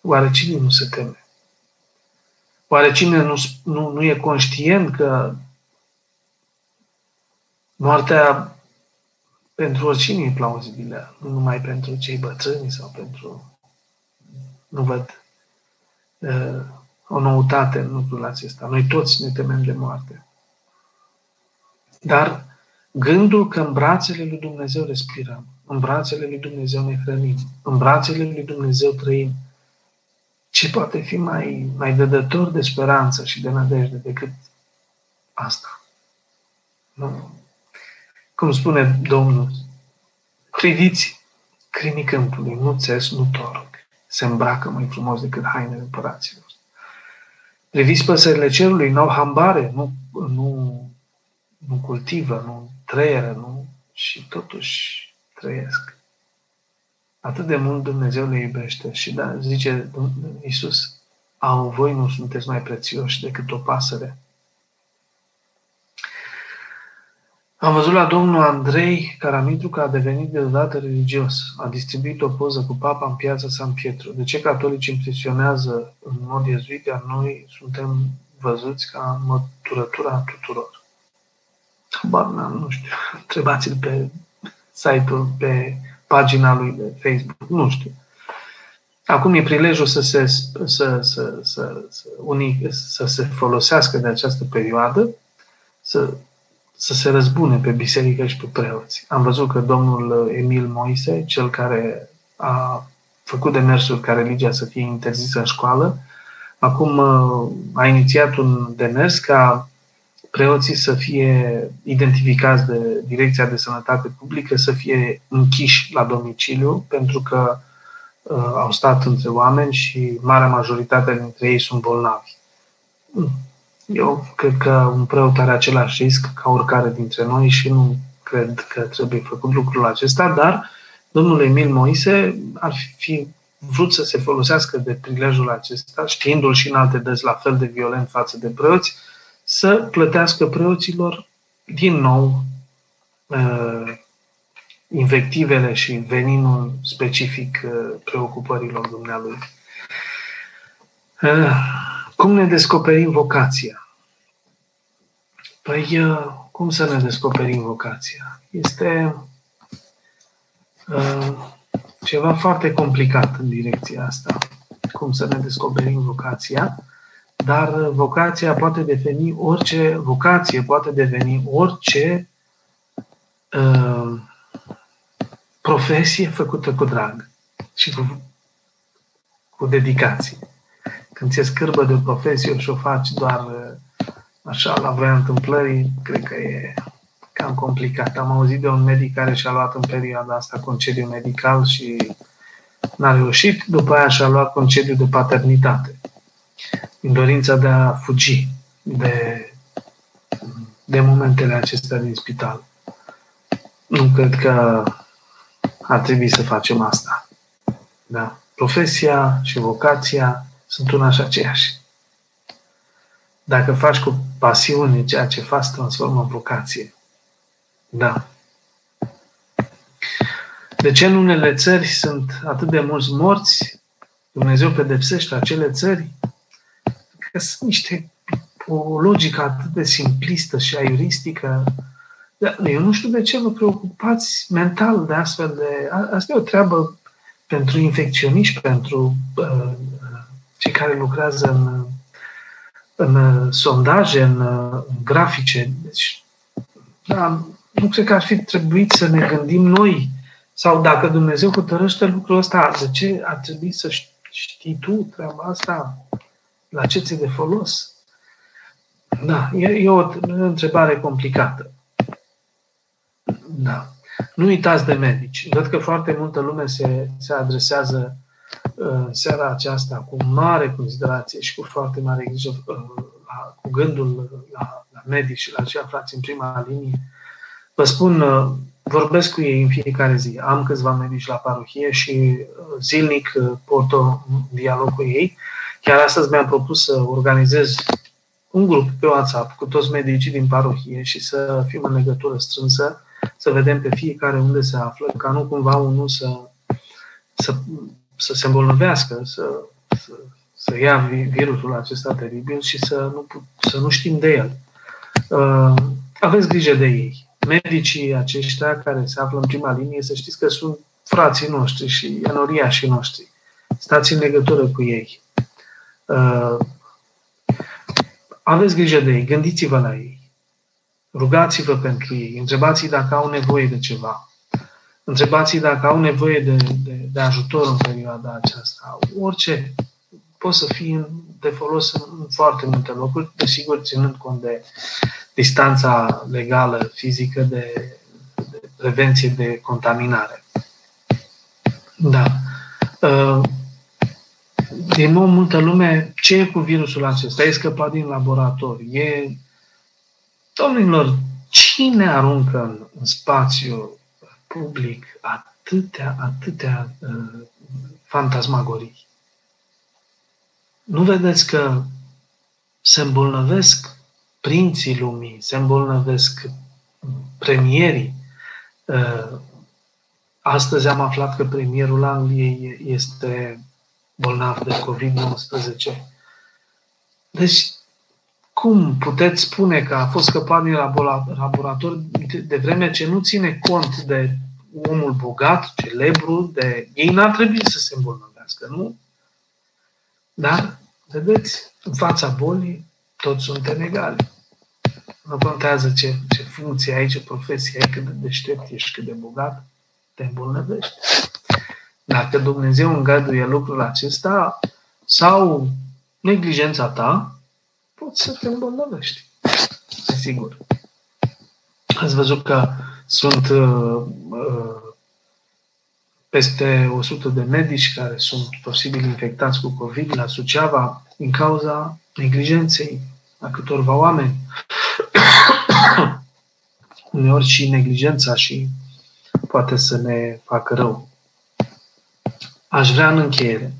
oare cine nu se teme? Oare cine nu, nu, nu e conștient că moartea pentru oricine e plauzibilă, nu numai pentru cei bătrâni sau pentru nu văd uh, o noutate în lucrul acesta. Noi toți ne temem de moarte. Dar gândul că în brațele lui Dumnezeu respirăm, în brațele lui Dumnezeu ne hrănim, în brațele lui Dumnezeu trăim, ce poate fi mai, mai dădător de speranță și de nădejde decât asta? Nu? Cum spune Domnul, priviți crinii câmpului, nu țes, nu torc se îmbracă mai frumos decât hainele împăraților. Priviți păsările cerului, n-au hambare, nu, nu, nu cultivă, nu trăieră, nu, și totuși trăiesc. Atât de mult Dumnezeu le iubește și da, zice Iisus, au voi nu sunteți mai prețioși decât o pasăre Am văzut la domnul Andrei Caramitru că a devenit deodată religios. A distribuit o poză cu papa în piața San Pietro. De ce catolici impresionează în mod iezuit, iar noi suntem văzuți ca măturătura tuturor? Habar nu știu. Întrebați-l pe site-ul, pe pagina lui de Facebook. Nu știu. Acum e prilejul să se, să, să, să, să, unii, să se folosească de această perioadă, să să se răzbune pe biserică și pe preoți. Am văzut că domnul Emil Moise, cel care a făcut demersul ca religia să fie interzisă în școală, acum uh, a inițiat un demers ca preoții să fie identificați de Direcția de Sănătate Publică, să fie închiși la domiciliu, pentru că uh, au stat între oameni și marea majoritate dintre ei sunt bolnavi. Eu cred că un preot are același risc ca oricare dintre noi și nu cred că trebuie făcut lucrul acesta, dar domnul Emil Moise ar fi vrut să se folosească de prilejul acesta, știindu-l și în alte dăți la fel de violent față de preoți, să plătească preoților din nou uh, invectivele și veninul specific uh, preocupărilor dumnealui. Uh, cum ne descoperim vocația? Păi, uh, cum să ne descoperim vocația? Este uh, ceva foarte complicat în direcția asta. Cum să ne descoperim vocația? Dar vocația poate deveni orice vocație, poate deveni orice uh, profesie făcută cu drag și cu, cu dedicație. Când ți-e scârbă de o profesie și o faci doar uh, așa la voia întâmplării, cred că e cam complicat. Am auzit de un medic care și-a luat în perioada asta concediu medical și n-a reușit, după aia și-a luat concediu de paternitate, în dorința de a fugi de, de momentele acestea din spital. Nu cred că ar trebui să facem asta. Da? Profesia și vocația sunt una și aceeași. Dacă faci cu pasiune ceea ce faci, transformă în vocație. Da. De ce în unele țări sunt atât de mulți morți? Dumnezeu pedepsește acele țări? Că sunt niște o logică atât de simplistă și aiuristică. Dar eu nu știu de ce vă preocupați mental de astfel de... Asta e o treabă pentru infecționiști, pentru uh, cei care lucrează în în uh, sondaje, în, uh, în grafice. Deci, da, nu cred că ar fi trebuit să ne gândim noi sau dacă Dumnezeu hotărăște lucrul ăsta, de ce ar trebui să știi tu treaba asta? La ce ți de folos? Da, e, e o întrebare complicată. Da. Nu uitați de medici. Văd că foarte multă lume se, se adresează uh, în seara aceasta cu mare considerație și cu foarte mare grijă, uh, la, cu gândul la, la medici și la cei aflați în prima linie. Vă spun, uh, vorbesc cu ei în fiecare zi. Am câțiva medici la parohie și zilnic port un dialog cu ei. Chiar astăzi mi-am propus să organizez un grup pe WhatsApp cu toți medicii din parohie și să fim în legătură strânsă să vedem pe fiecare unde se află, ca nu cumva unul să, să, să se îmbolnăvească, să, să, să ia virusul acesta teribil și să nu, să nu știm de el. Uh, aveți grijă de ei. Medicii aceștia care se află în prima linie, să știți că sunt frații noștri și enoriașii noștri. Stați în legătură cu ei. Uh, aveți grijă de ei, gândiți-vă la ei. Rugați-vă pentru ei, întrebați-i dacă au nevoie de ceva. Întrebați-i dacă au nevoie de, de, de ajutor în perioada aceasta. Orice poate să fie de folos în foarte multe locuri, desigur ținând cont de distanța legală, fizică, de, de prevenție de contaminare. Da. Uh, din nou, multă lume, ce e cu virusul acesta? E scăpat din laborator, e Domnilor, cine aruncă în, în spațiu public atâtea, atâtea uh, fantasmagorii? Nu vedeți că se îmbolnăvesc prinții lumii, se îmbolnăvesc premierii. Uh, astăzi am aflat că premierul Angliei este bolnav de COVID-19. Deci, cum puteți spune că a fost scăpat din laborator de vreme ce nu ține cont de omul bogat, celebru, de ei n-ar trebui să se îmbolnăvească, nu? Dar, vedeți, în fața bolii, toți suntem egali. Nu contează ce, ce funcție ai, ce profesie ai, cât de deștept ești, cât de bogat, te îmbolnăvești. Dacă Dumnezeu îngăduie lucrul acesta, sau neglijența ta, poți să te îmbolnăvești. Sigur. Ați văzut că sunt uh, uh, peste 100 de medici care sunt posibil infectați cu COVID la Suceava din cauza neglijenței a câtorva oameni. Uneori și neglijența și poate să ne facă rău. Aș vrea în încheiere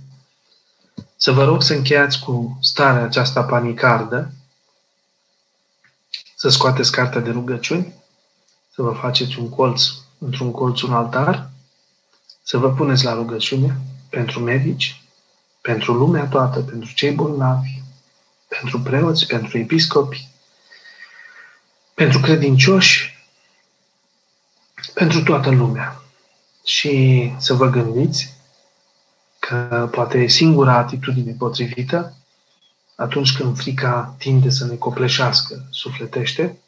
să vă rog să încheiați cu starea aceasta panicardă, să scoateți cartea de rugăciuni, să vă faceți un colț, într-un colț un altar, să vă puneți la rugăciune pentru medici, pentru lumea toată, pentru cei bolnavi, pentru preoți, pentru episcopi, pentru credincioși, pentru toată lumea. Și să vă gândiți că poate e singura atitudine potrivită atunci când frica tinde să ne copleșească sufletește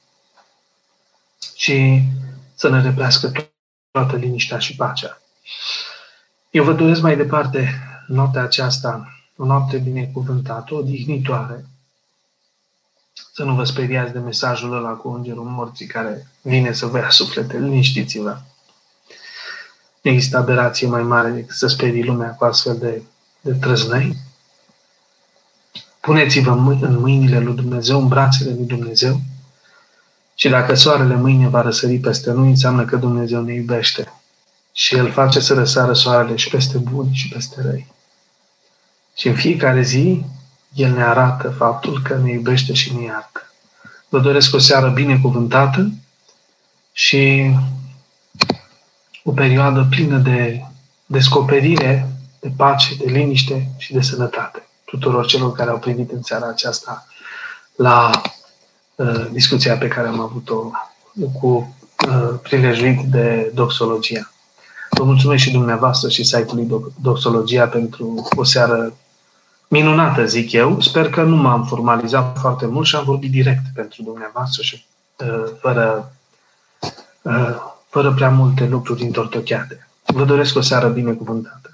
și să ne reprească toată liniștea și pacea. Eu vă doresc mai departe noaptea aceasta, o noapte binecuvântată, o dignitoare. Să nu vă speriați de mesajul ăla cu îngerul morții care vine să vă ia suflete. Liniștiți-vă. Nu există aberație mai mare decât să sperii lumea cu astfel de, de trăznăi. Puneți-vă în mâinile lui Dumnezeu, în brațele lui Dumnezeu și dacă soarele mâine va răsări peste noi, înseamnă că Dumnezeu ne iubește. Și El face să răsară soarele și peste buni și peste răi. Și în fiecare zi, El ne arată faptul că ne iubește și ne iartă. Vă doresc o seară binecuvântată și o perioadă plină de descoperire, de pace, de liniște și de sănătate tuturor celor care au privit în seara aceasta la uh, discuția pe care am avut-o cu uh, prilejuit de doxologia. Vă mulțumesc și dumneavoastră și site-ului Doxologia pentru o seară minunată, zic eu. Sper că nu m-am formalizat foarte mult și am vorbit direct pentru dumneavoastră și uh, fără uh, fără prea multe lucruri întortocheate. Vă doresc o seară binecuvântată.